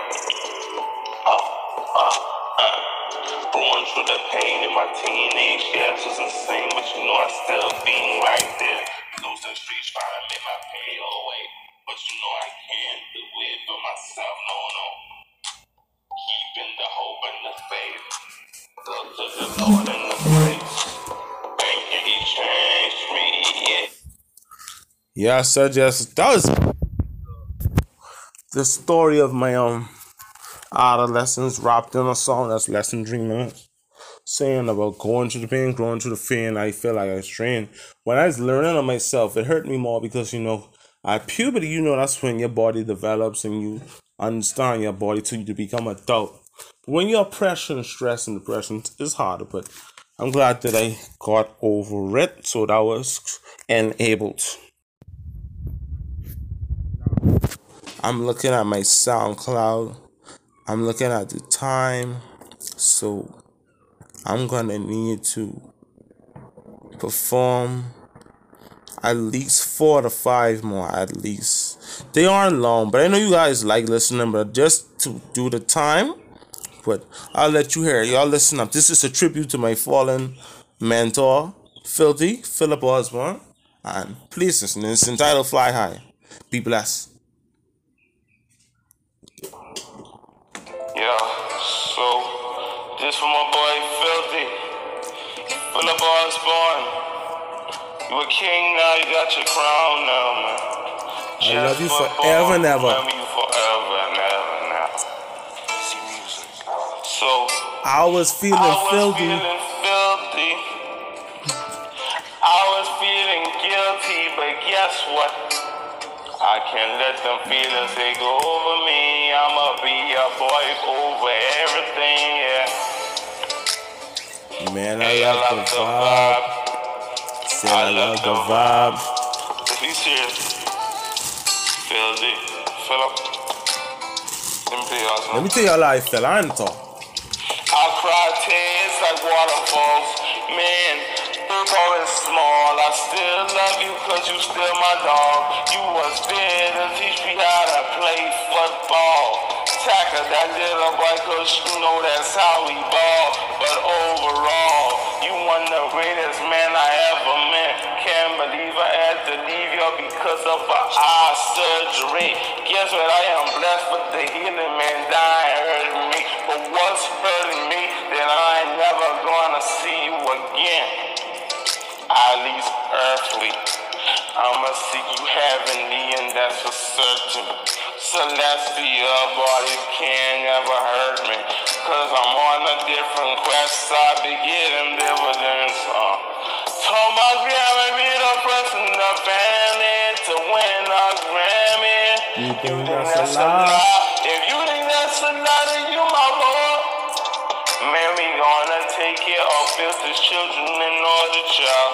Oh, uh, uh. Going through the pain in my teenage years was insane, but you know I still being right there. Losing streets trying to make my pain go away. But you know I can't do it for myself, no, no. Keeping the hope and the faith. Look to the Lord in the grace. Thank you, He changed me, yeah. I yes. That was the story of my um adolescence wrapped in a song that's Lesson Dreaming. Saying about going through the pain, going through the fear, I feel like I was trained. When I was learning on myself, it hurt me more because you know, at puberty, you know, that's when your body develops and you understand your body till you become adult. When you're pressure and stress and depression, it's harder. But I'm glad that I got over it, so that was enabled. I'm looking at my SoundCloud. I'm looking at the time. So I'm gonna need to perform at least four to five more at least. They aren't long, but I know you guys like listening, but just to do the time. But I'll let you hear it. Y'all listen up. This is a tribute to my fallen mentor, Filthy, Philip Osborne. And please listen. It's entitled Fly High. Be blessed. Yeah, so this for my boy Filthy. Philip born. You a king now, you got your crown now, man. I love you forever and ever. Love you forever and ever now. So I was feeling I was filthy. feeling filthy. I was feeling guilty, but guess what? I can't let them feelings take over me. I'ma be a boy over everything, yeah. Man, I Hey, I love love the the vibe. vibe. Said I love the vibe. You serious, filthy, Philip. Let me tell y'all something. Let me tell y'all how I felt. I ain't talk. I cry tears like waterfalls. Man, is small. I still love you cause you still my dog. You was there to teach me how to play football. Tackle that little boy cause you know that's how we ball. But overall, you one the greatest man I ever met. Can't believe I had to leave you because of a eye surgery. Guess what? I am blessed with the healing man dying hurting me. But what's hurting me then I ain't never gonna see you again. At least earthly. I'ma see you heavenly and that's for certain. Celestial bodies can't ever hurt me. Cause I'm on a different quest. I be getting dividends. Uh. Told my grandma be the person the family to win a Grammy. You think that's a lie? Take care of filthy children in order, child.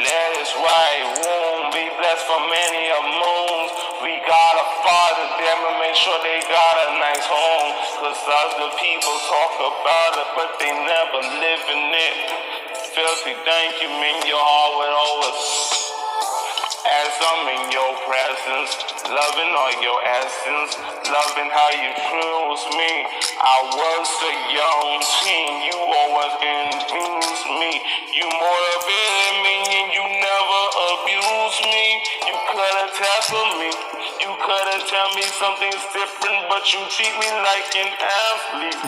Let us right womb be blessed for many a moons. We gotta father them and make sure they got a nice home. Cause other people talk about it, but they never live in it. Filthy, thank you, mean your heart with always. As I'm in your presence, loving all your essence, loving how you choose me. I was a young teen, you always infuse me. You motivated me and you never abused me. You could have tackled me, you could have tell me something's different, but you treat me like an athlete.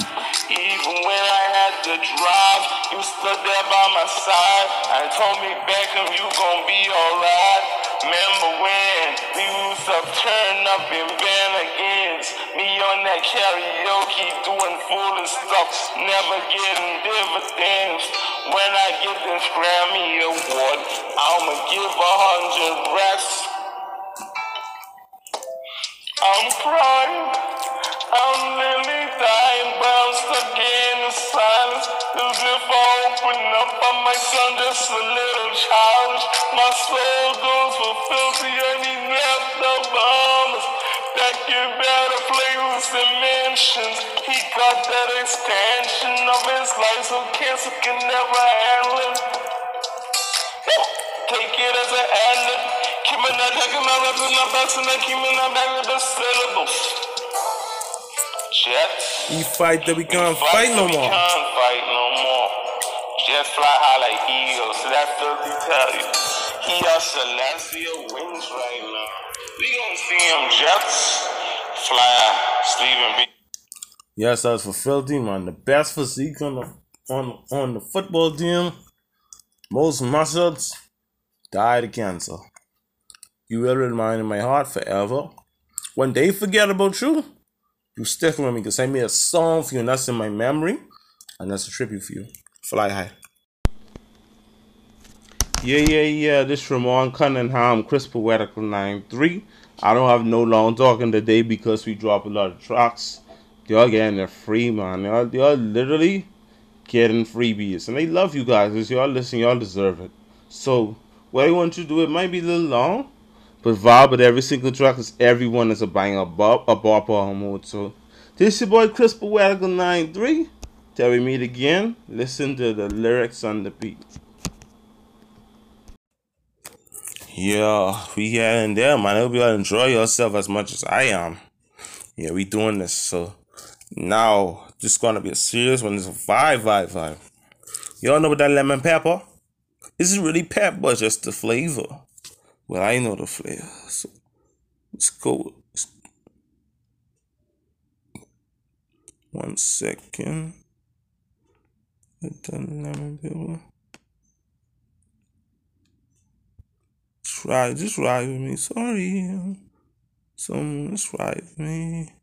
Even when I had to drive, you stood there by my side and told me, Beckham, you gon' be alright. Remember when we used to turn up in band against me on that karaoke doing foolish stuff, never getting dividends. When I get this Grammy award, I'ma give a hundred racks. I'm crying, I'm nearly dying, but I'm stuck silence. As if I open up, I might sound just a little childish. My soul goes for filthy he left the bombs. That get better flavors and mansions. He got that expansion of his life, so cancer can never handle him. Take it as an ad Keep it not taking my reps and my best and keep it not back with the syllables. Jets. We fight that we can't Fight fight no till we more. can't fight no more. Just fly high like eagles. So that's what we tell you. He has celestial wings right now. We gonna see him jets fly, Stephen B. Yes, that's for Filthy, man. The best physique on the on on the football team. Most muscles died of cancer. You will remain in my heart forever. When they forget about you, you stick with me because I made a song for you and that's in my memory. And that's a tribute for you. Fly high. Yeah, yeah, yeah. This from Ramon Cunningham, Chris Poetical 9-3. I don't have no long talking today because we drop a lot of tracks. Y'all getting it free, man. Y'all, y'all literally getting freebies. And they love you guys. As y'all listen, y'all deserve it. So, what I want you to do, it might be a little long, but vibe with every single track because everyone is a banger, a bopper mode. So, this your boy Chris Poetical 9-3. Till we meet again, listen to the lyrics on the beat. Yeah, we getting there, man. I hope y'all enjoy yourself as much as I am. Yeah, we doing this. So now, this gonna be a serious one. It's a vibe, vibe, vibe. Y'all know about that lemon pepper? This is really pepper, just the flavor. Well, I know the flavor. So let's go. One second. Put the lemon pepper. Try, just ride with me. Sorry. So just ride with me.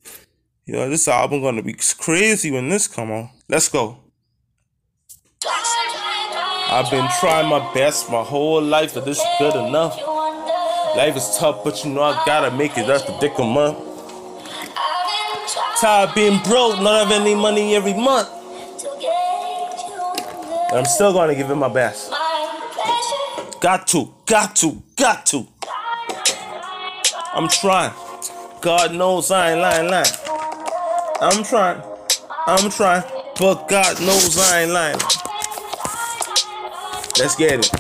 Yo, this album gonna be crazy when this come on. Let's go. I've been trying my best my whole life, but this is good enough. Life is tough, but you know I gotta make it. That's the dick of month. Tired being broke, not having any money every month. But I'm still gonna give it my best. Got to, got to, got to. I'm trying. God knows I ain't lying, lying. I'm trying. I'm trying. But God knows I ain't lying. Let's get it.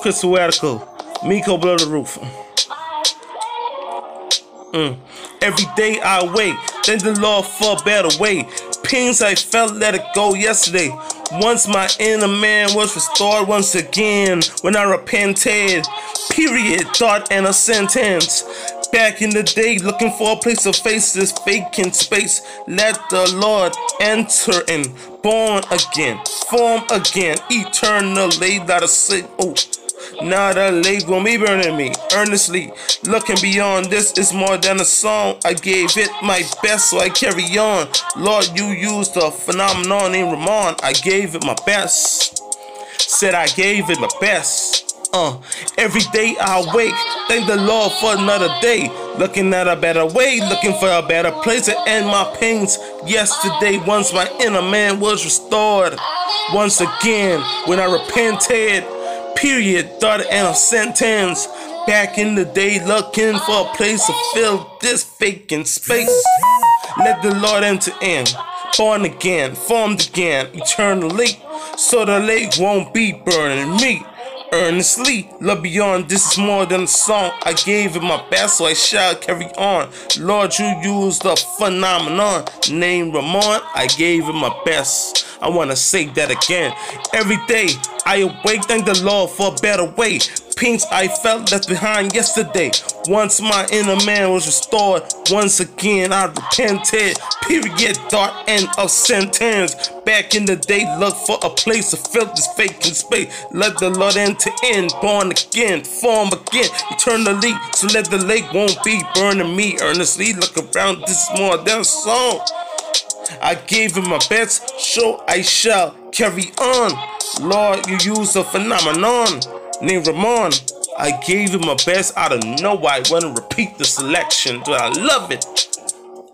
Chris Poetical. Miko blow the roof. Mm. Every day I wait, thank the Lord for a better way. Pains I felt, let it go yesterday. Once my inner man was restored once again when I repented. Period, thought, and a sentence. Back in the day, looking for a place to face this vacant space. Let the Lord enter in. Born again, form again, eternally. Let us say, oh. Now the lake will be burning me earnestly. Looking beyond this is more than a song. I gave it my best, so I carry on. Lord, you used the phenomenon named Ramon. I gave it my best. Said I gave it my best. Uh, every day I wake, thank the Lord for another day. Looking at a better way, looking for a better place to end my pains. Yesterday, once my inner man was restored. Once again, when I repented, period, thought and a sentence. Back in the day, looking for a place to fill this vacant space. Let the Lord enter in. Born again, formed again, eternally. So the lake won't be burning me. Earnestly, love beyond this is more than a song. I gave it my best, so I shall carry on. Lord, you used the phenomenon named Ramon. I gave it my best. I wanna say that again. Every day I awake, thank the Lord for a better way. Pains I felt left behind yesterday. Once my inner man was restored, once again I repented. Period, dark end of sentence. Back in the day, look for a place to fill this vacant space. Let the Lord enter in, born again, form again, eternally. So let the lake won't be burning me earnestly. Look around, this is more than a song. I gave him my best, so I shall carry on. Lord, you use a phenomenon named Ramon. I gave him my best. I don't know why I want to repeat the selection, but I love it.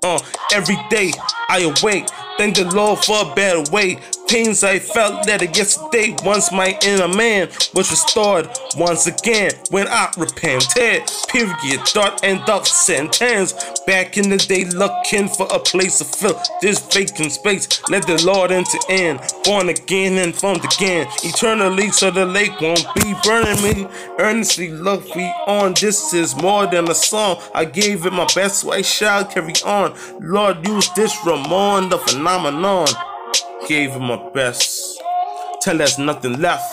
Uh, every day I awake, thank the Lord for a better way pains I felt that yesterday once my inner man was restored once again when I repented. Period. Thought end of sentence. Back in the day, looking for a place to fill this vacant space. Let the Lord enter in. Born again and formed again. Eternally, so the lake won't be burning me. Earnestly look me on. This is more than a song. I gave it my best, so I shall carry on. Lord, use this Ramon, the phenomenon gave him my best. Till there's nothing left.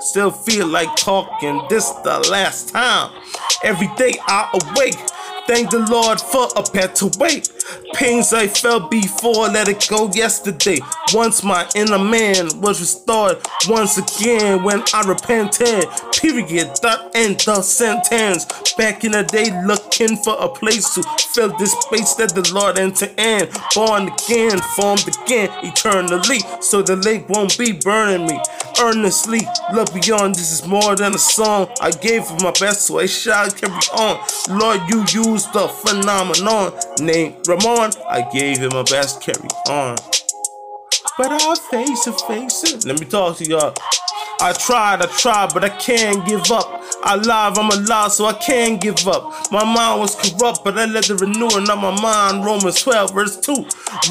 Still feel like talking this the last time. Every day I awake. Thank the Lord for a better way. Pains I felt before, let it go yesterday. Once my inner man was restored once again when I repented. Period. That end the sentence. Back in the day, looking for a place to fill this space that the Lord enter in. Born again, formed again, eternally. So the lake won't be burning me. Earnestly, look beyond. This is more than a song. I gave it my best, so I shall carry on. Lord, you use the phenomenon named Ramon. I gave him my best, carry on. But I'll face it, face it. Let me talk to y'all. I tried, I tried, but I can't give up. I live, I'm alive, so I can't give up. My mind was corrupt, but I let the renewing of my mind. Romans 12, verse 2.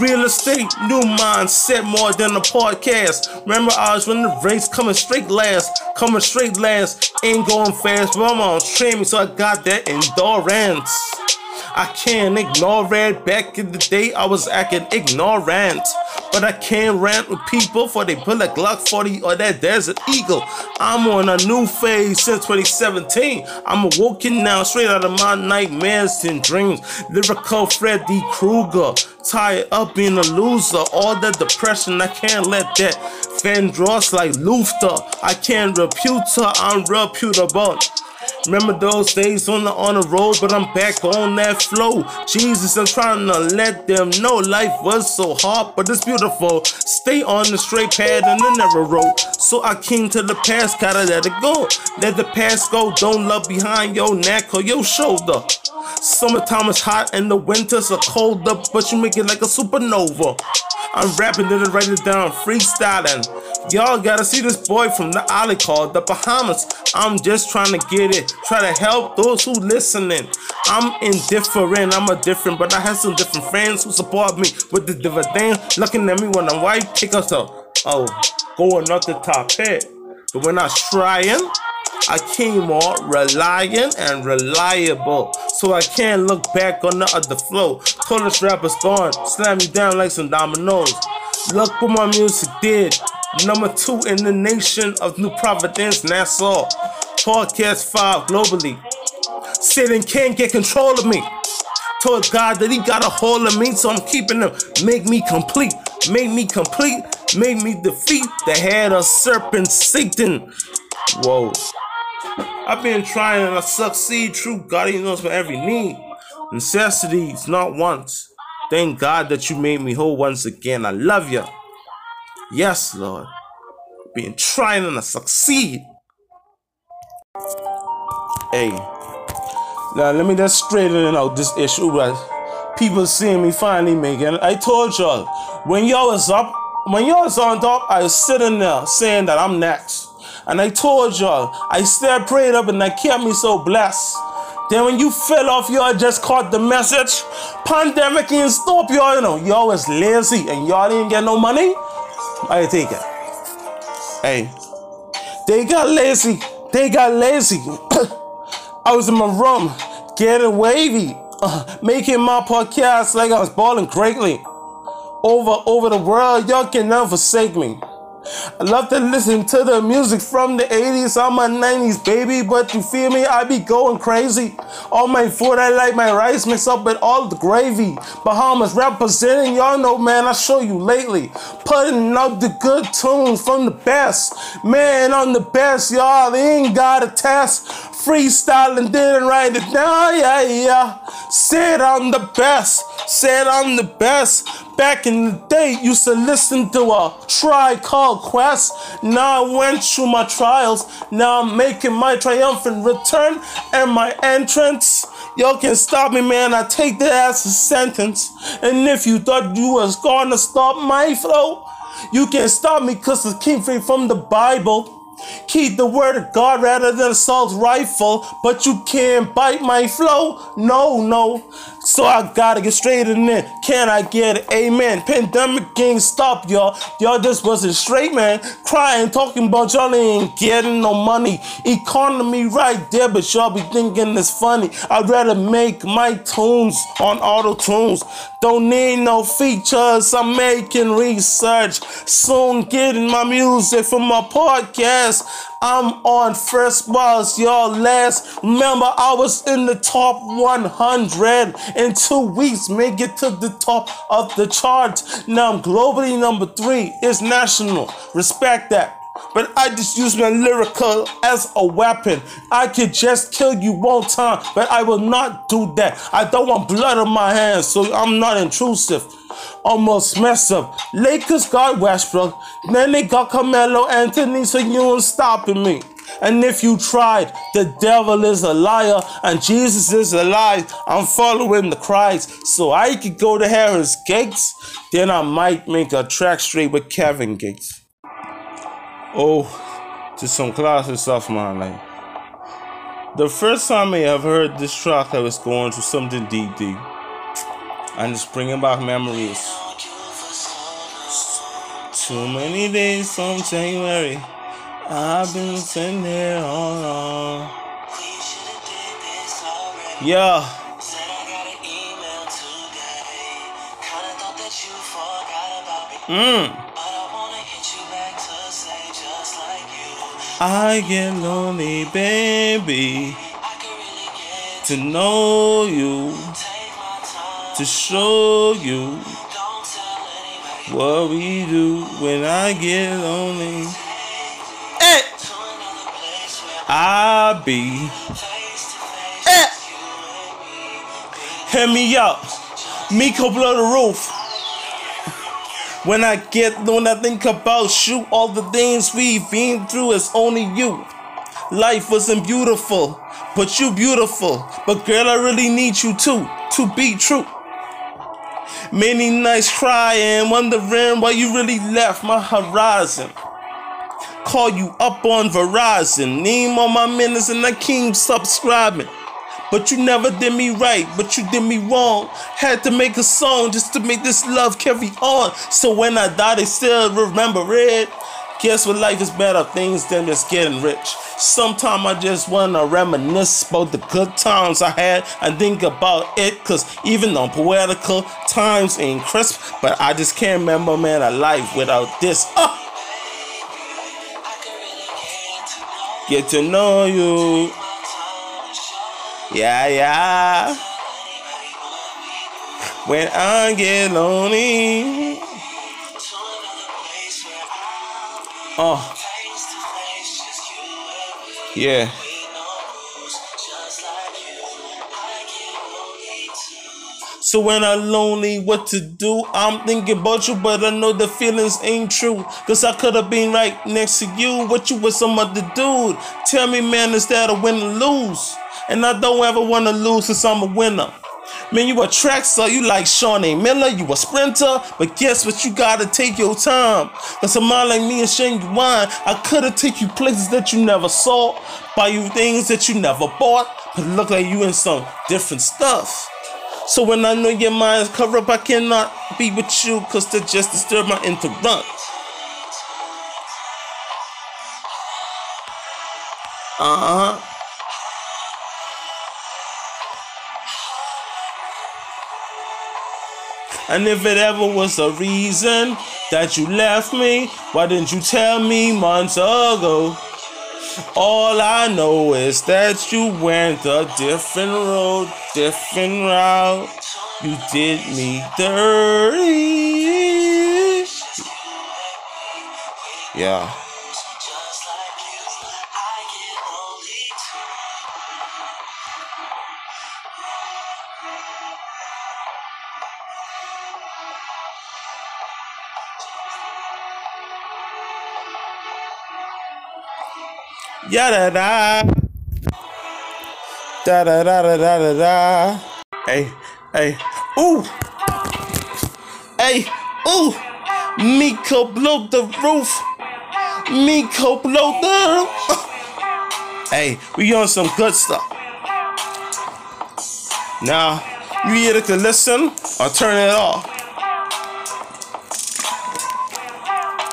Real estate, new mindset, more than a podcast. Remember, I was running the race, coming straight last. Coming straight last, ain't going fast, but I'm on training, so I got that endurance. I can't ignore it. Back in the day, I was acting ignorant. But I can't rant with people for they pull a Glock 40 or that Desert Eagle. I'm on a new phase since 2017. I'm awoken now, straight out of my nightmares and dreams. Lyrical Freddy Krueger, tired up being a loser. All the depression, I can't let that Vandross like Luther. I can't repute her, I'm reputable. Remember those days on the on the road, but I'm back on that flow. Jesus, I'm trying to let them know life was so hard, but it's beautiful. Stay on the straight path and the narrow road. So I came to the past, gotta let it go. Let the past go, don't look behind your neck or your shoulder. Summertime is hot and the winters are colder, but you make it like a supernova. I'm rapping it, write it down, freestyling. Y'all gotta see this boy from the alley called the Bahamas. I'm just trying to get it, try to help those who listening. I'm indifferent, I'm a different, but I have some different friends who support me with the dividend. Looking at me when I'm white, kick us up. Oh, going up the top head. But when I trying, I came on relying and reliable. So I can't look back on the other flow. Tallest rappers gone, slam me down like some dominoes. Look what my music did. Number two in the nation of New Providence, Nassau. Podcast five globally. Satan can't get control of me. Told God that he got a hold of me, so I'm keeping him. Make me complete. Make me complete. Make me defeat the head of serpent Satan. Whoa. I've been trying to succeed. True God, he knows for every need. Necessities, not wants. Thank God that you made me whole once again. I love you. Yes, Lord. Been trying to succeed. Hey. Now let me just straighten out this issue right? people seeing me finally making I told y'all when y'all was up when y'all was on top, I was sitting there saying that I'm next. And I told y'all, I still prayed up and that kept me so blessed. Then when you fell off, y'all just caught the message. Pandemic ain't stop y'all, you know. Y'all was lazy and y'all didn't get no money. I take it. Hey, they got lazy they got lazy. I was in my room, getting wavy, uh, making my podcast like I was balling greatly. Over, over the world, y'all can never forsake me. I love to listen to the music from the 80s. I'm a 90s baby, but you feel me? I be going crazy. All my food, I like my rice mixed up with all the gravy. Bahamas representing, y'all know, man, I show you lately. Putting out the good tunes from the best. Man, I'm the best, y'all. They ain't got a test. Freestyling, didn't write it down, yeah, yeah. Said I'm the best. Said I'm the best. Back in the day, used to listen to a Tribe Called Quest. Now I went through my trials. Now I'm making my triumphant return and my entrance. Y'all can stop me, man. I take that as a sentence. And if you thought you was gonna stop my flow, you can stop me cause it came free from the Bible. Keep the word of God rather than assault rifle, but you can't bite my flow. No, no. So I gotta get straight in there. Can I get it? Amen. Pandemic ain't stop, y'all. Y'all just wasn't straight, man. Crying, talking about y'all ain't getting no money. Economy right there, but y'all be thinking it's funny. I'd rather make my tunes on auto tunes. Don't need no features. I'm making research. Soon getting my music from my podcast. I'm on first buzz, y'all. Last, remember, I was in the top 100 in two weeks, make it to the top of the charts. Now I'm globally number three. It's national. Respect that. But I just use my lyrical as a weapon. I could just kill you one time, but I will not do that. I don't want blood on my hands, so I'm not intrusive. Almost mess up. Lakers got Westbrook, then they got Carmelo Anthony, so you ain't stopping me. And if you tried, the devil is a liar and Jesus is a lie. I'm following the Christ. So I could go to Harris Gates, then I might make a track straight with Kevin Gates. Oh, to some classic stuff, man. Like the first time I ever heard this track, I was going through something deep, deep, and it's bringing back memories. Too many days from January, I've been sitting here all along. Yeah. Mm. I get lonely, baby, to know you, to show you what we do when I get lonely. Hey, I be. Hey, hear me out. Miko blow the roof. When I get when I think about you, all the things we've been through is only you. Life wasn't beautiful, but you beautiful. But girl, I really need you too, to be true. Many nights crying, wondering why you really left my horizon. Call you up on Verizon, name all my minutes and I keep subscribing. But you never did me right, but you did me wrong. Had to make a song just to make this love carry on. So when I die, they still remember it. Guess what life is better things than just getting rich. Sometimes I just wanna reminisce about the good times I had and think about it. Cause even though poetical times ain't crisp, but I just can't remember man a life without this. Uh. Get to know you. Yeah, yeah. When I get lonely. Oh. Yeah. So when I'm lonely, what to do? I'm thinking about you, but I know the feelings ain't true. Cause I could have been right next to you, but you with some other dude. Tell me, man, is that a win or lose? And I don't ever want to lose since I'm a winner. Man, you a track star, you like Shaunae Miller, you a sprinter, but guess what? You gotta take your time. Cause a man like me and Shane wine, I could've take you places that you never saw, buy you things that you never bought, but look like you in some different stuff. So when I know your mind's covered up, I cannot be with you, cause to just disturb my interrupt. Uh huh. And if it ever was a reason that you left me, why didn't you tell me months ago? All I know is that you went a different road, different route. You did me dirty. Yeah. Ya da da. Da da da da da da. Hey, hey, ooh. Hey, ooh. Miko blow the roof. Miko blow the hey, we on some good stuff. Now, you either can listen or turn it off.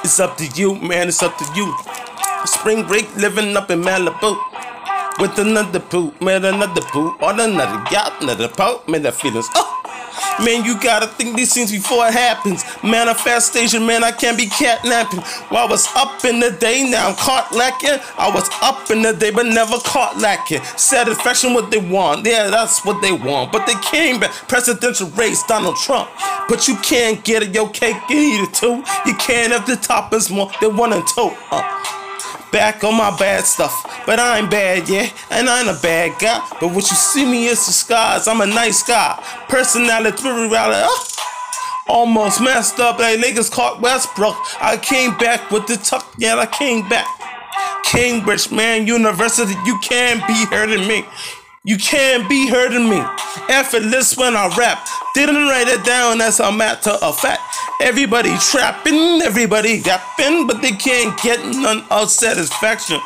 It's up to you, man. It's up to you. Spring break living up in Malibu. With another poop, man, another poop, or another yacht, another poop, man, that feelings. Oh, man, you gotta think these things before it happens. Manifestation, man, I can't be catnapping. While I was up in the day, now I'm caught lacking. I was up in the day, but never caught lacking. Satisfaction, what they want, yeah, that's what they want. But they came back, presidential race, Donald Trump. But you can't get it, your cake and eat it too. You can't have the toppings more than one and two. Uh back on my bad stuff. But I ain't bad, yeah, and I ain't a bad guy. But what you see me is the scars. I'm a nice guy. Personality, spirituality, uh, almost messed up. Hey, niggas caught Westbrook. I came back with the tuck, yeah, I came back. Cambridge, man, University, you can't be hurting me. You can't be hurting me. Effortless when I rap. Didn't write it down as a matter of fact. Everybody trapping, everybody yapping, but they can't get none of satisfaction.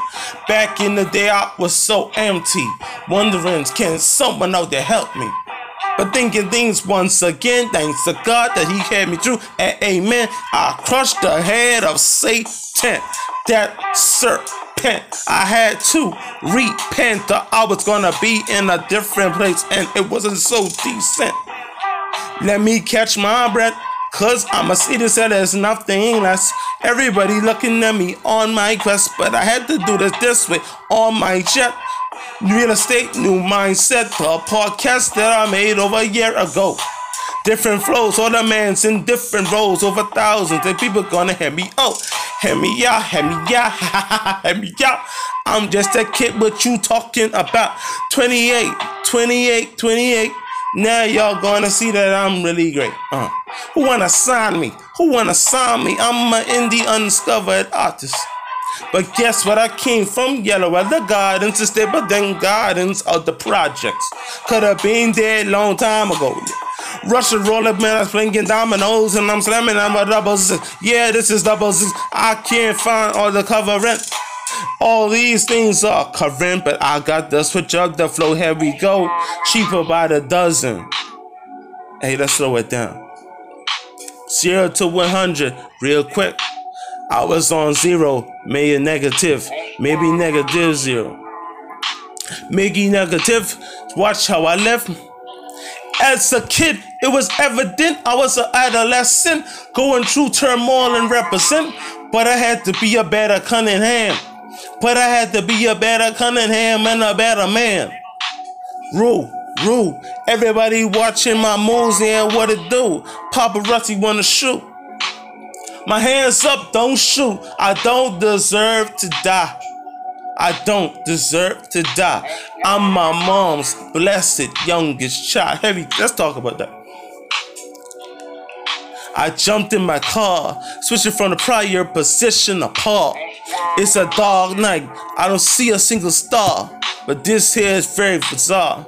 Back in the day, I was so empty, wondering, can someone out there help me? But thinking things once again, thanks to God that He had me through. And amen. I crushed the head of Satan, that serpent. I had to repent that I was gonna be in a different place, and it wasn't so decent. Let me catch my breath. Cause I'm a citizen, there's nothing less. Everybody looking at me on my quest, but I had to do this this way on my jet. Real estate, new mindset, the podcast that I made over a year ago. Different flows, all the man's in different roles, over thousands, and people gonna hear me out. Hear me out, hear me out, hear me out. I'm just a kid, what you talking about? 28, 28, 28. Now y'all gonna see that I'm really great. Uh, who wanna sign me? Who wanna sign me? I'm an indie undiscovered artist. But guess what? I came from Yellow Elder Gardens instead, but then Gardens of the projects. Could have been dead long time ago. Russia roller man, I'm playing dominoes and I'm slamming on my doubles. Yeah, this is doubles. I can't find all the cover rent. All these things are current, but I got the switch up the flow. Here we go. Cheaper by the dozen. Hey, let's slow it down. Zero to 100, real quick. I was on zero, maybe negative, maybe negative zero. Maybe negative, watch how I left. As a kid, it was evident I was an adolescent, going through turmoil and represent. But I had to be a better Cunningham. But I had to be a better Cunningham and a better man. Rule, rule. Everybody watching my moves and what it do. Paparazzi wanna shoot. My hands up, don't shoot. I don't deserve to die. I don't deserve to die. I'm my mom's blessed youngest child. Heavy, let's talk about that. I jumped in my car, switching from the prior position apart. It's a dark night. I don't see a single star, but this here is very bizarre.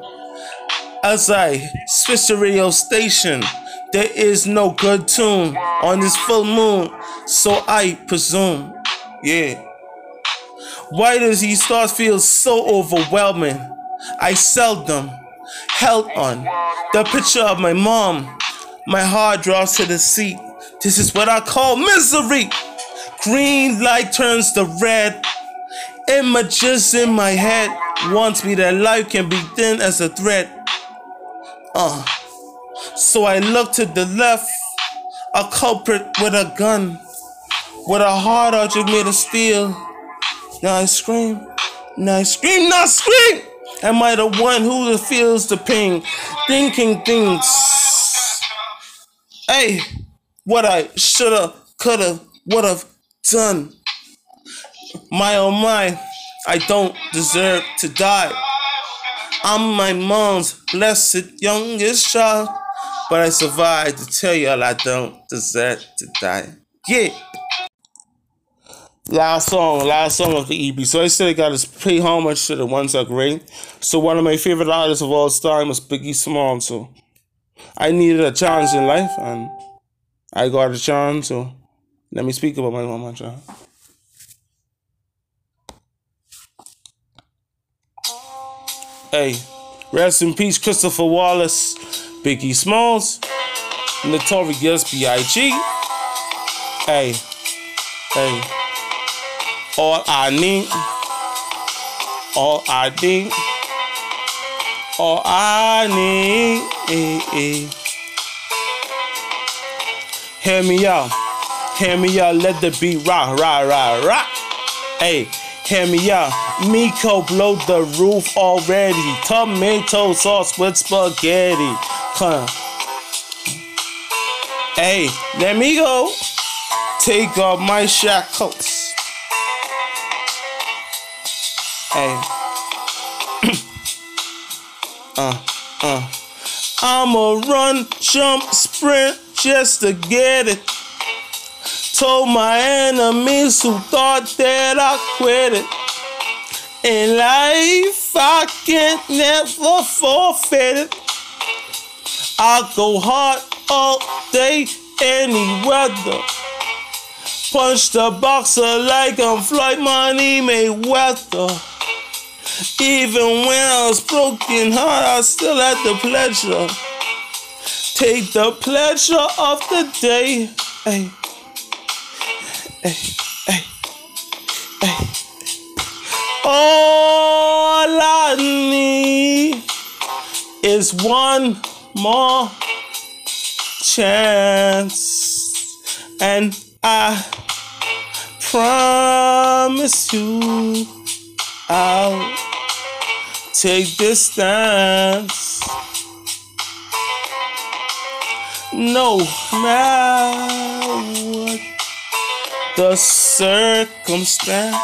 As I switch the radio station, there is no good tune on this full moon, so I presume, yeah. Why does these thoughts feel so overwhelming? I seldom held on the picture of my mom. My heart drops to the seat. This is what I call misery. Green light turns to red. Images in my head wants me that life can be thin as a thread. Uh. So I look to the left, a culprit with a gun, with a heart out you made of steel. Now I scream, now I scream, now I scream. Am I the one who feels the pain, thinking things? Hey, what I shoulda, coulda, would've done. My oh my, I don't deserve to die. I'm my mom's blessed youngest child, but I survived to tell y'all I don't deserve to die. Yeah. Last song, last song of the EP. So I said I got to pay homage to the ones that great. So one of my favorite artists of all time was Biggie Small. So I needed a chance in life, and I got a chance. So let me speak about my mama child. Hey, rest in peace, Christopher Wallace, Biggie Smalls, Notorious B.I.G. Hey, hey, all I need, all I need, all I need. Hear me out, hear me out, let the beat rock, rock, rock, rock. Hey, hear me out. Miko blow the roof already. Tomato sauce with spaghetti. Come. Hey, let me go. Take off my shackles. Hey. uh, uh. I'ma run, jump, sprint just to get it. Told my enemies who thought that I quit it. In life, I can't never forfeit it. I go hard all day, any weather. Punch the boxer like I'm Floyd Money Mayweather. Even when I was broken heart, I still had the pleasure. Take the pleasure of the day. Hey, hey, hey, hey. All I need is one more chance, and I promise you I'll take this stance. No matter what the circumstance.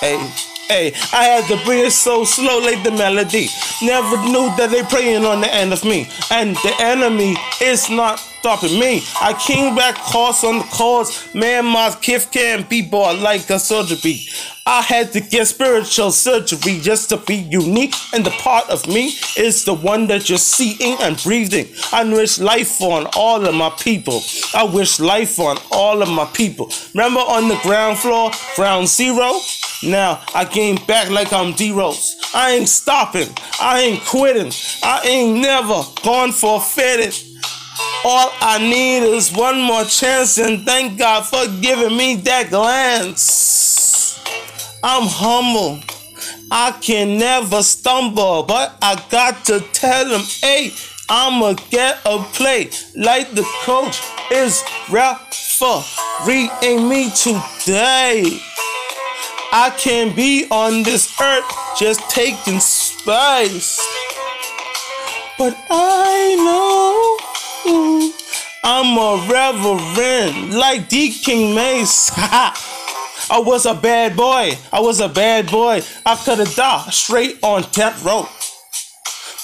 Hey, hey, I had to bring it so slow like the melody. Never knew that they praying on the end of me. And the enemy is not stopping me. I came back cause on the cause. Man, my kid can't be bought like a surgery. I had to get spiritual surgery just to be unique, and the part of me is the one that you're seeing and breathing. I wish life on all of my people. I wish life on all of my people. Remember on the ground floor, ground zero? Now I came back like I'm D Rose. I ain't stopping. I ain't quitting. I ain't never gone forfeited. All I need is one more chance, and thank God for giving me that glance. I'm humble. I can never stumble, but I got to tell him, hey, I'ma get a play like the coach is refereeing me today. I can't be on this earth just taking space. But I know I'm a reverend like Deacon Mase. I was a bad boy. I was a bad boy. I could have died straight on death row.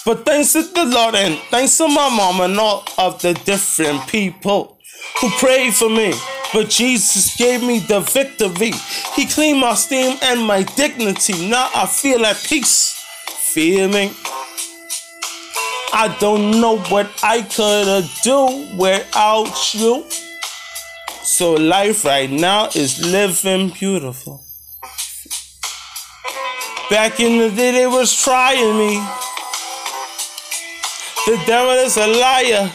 But thanks to the Lord and thanks to my mom and all of the different people who prayed for me. But Jesus gave me the victory. He cleaned my steam and my dignity. Now I feel at peace. Feel me? I don't know what I could've do without you. So life right now is living beautiful. Back in the day, they was trying me. The devil is a liar.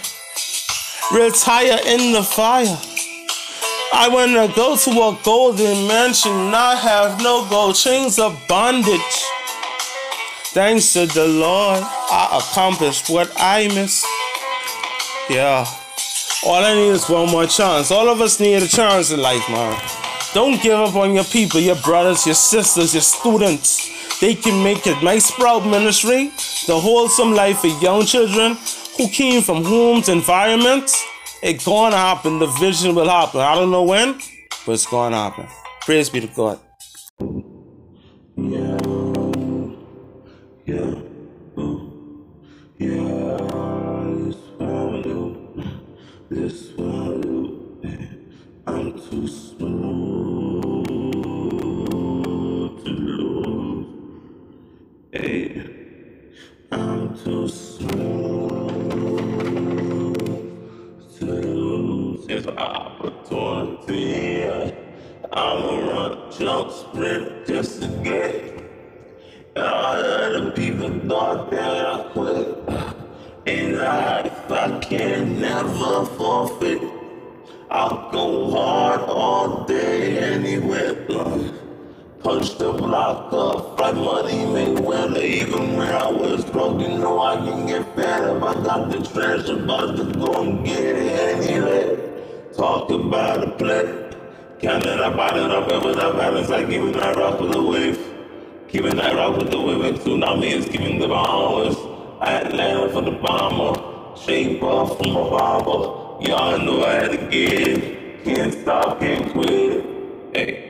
Retire in the fire. I wanna go to a golden mansion, not have no gold chains of bondage. Thanks to the Lord, I accomplished what I missed. Yeah. All I need is one more chance. All of us need a chance in life, man. Don't give up on your people, your brothers, your sisters, your students. They can make a nice sprout ministry, the wholesome life for young children who came from homes, environments. It's gonna happen. The vision will happen. I don't know when, but it's gonna happen. Praise be to God. Yeah. Uh. Yeah. This swallow. This swallow. I'm too smooth to lose. Hey. I'm too smooth to lose. It's an opportunity. I'ma run, jump, sprint just to get it. All of the people thought that I quit. And I, if I can never forfeit, I'll go hard all day anywhere. Punch the block up, fight money, make well, even when I was broke, you know I can get better. I got the treasure, about to go and get it anyway. Talk about a play, count it up, add it up, and without balance, like giving that rock with a wave. Keeping that rock with the and tsunami is giving the bombers. Land for the bomber, shape off from a barber. Y'all know I had to get. Can't stop, can't quit. Hey.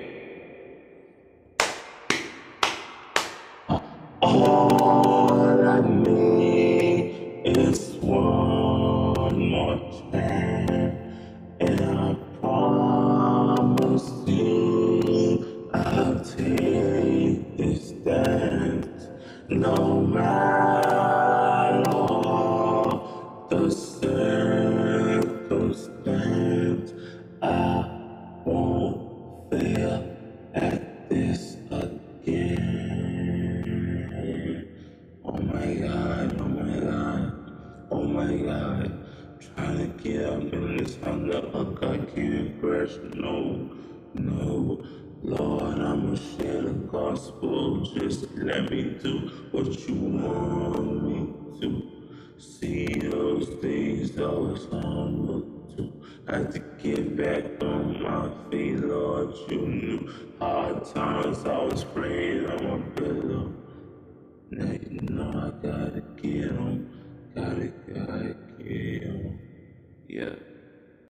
I was humble to. Had to get back on my feet, Lord. You knew hard times I was praying on my pillow. Now you know I gotta get 'em, gotta, gotta get 'em. Yeah.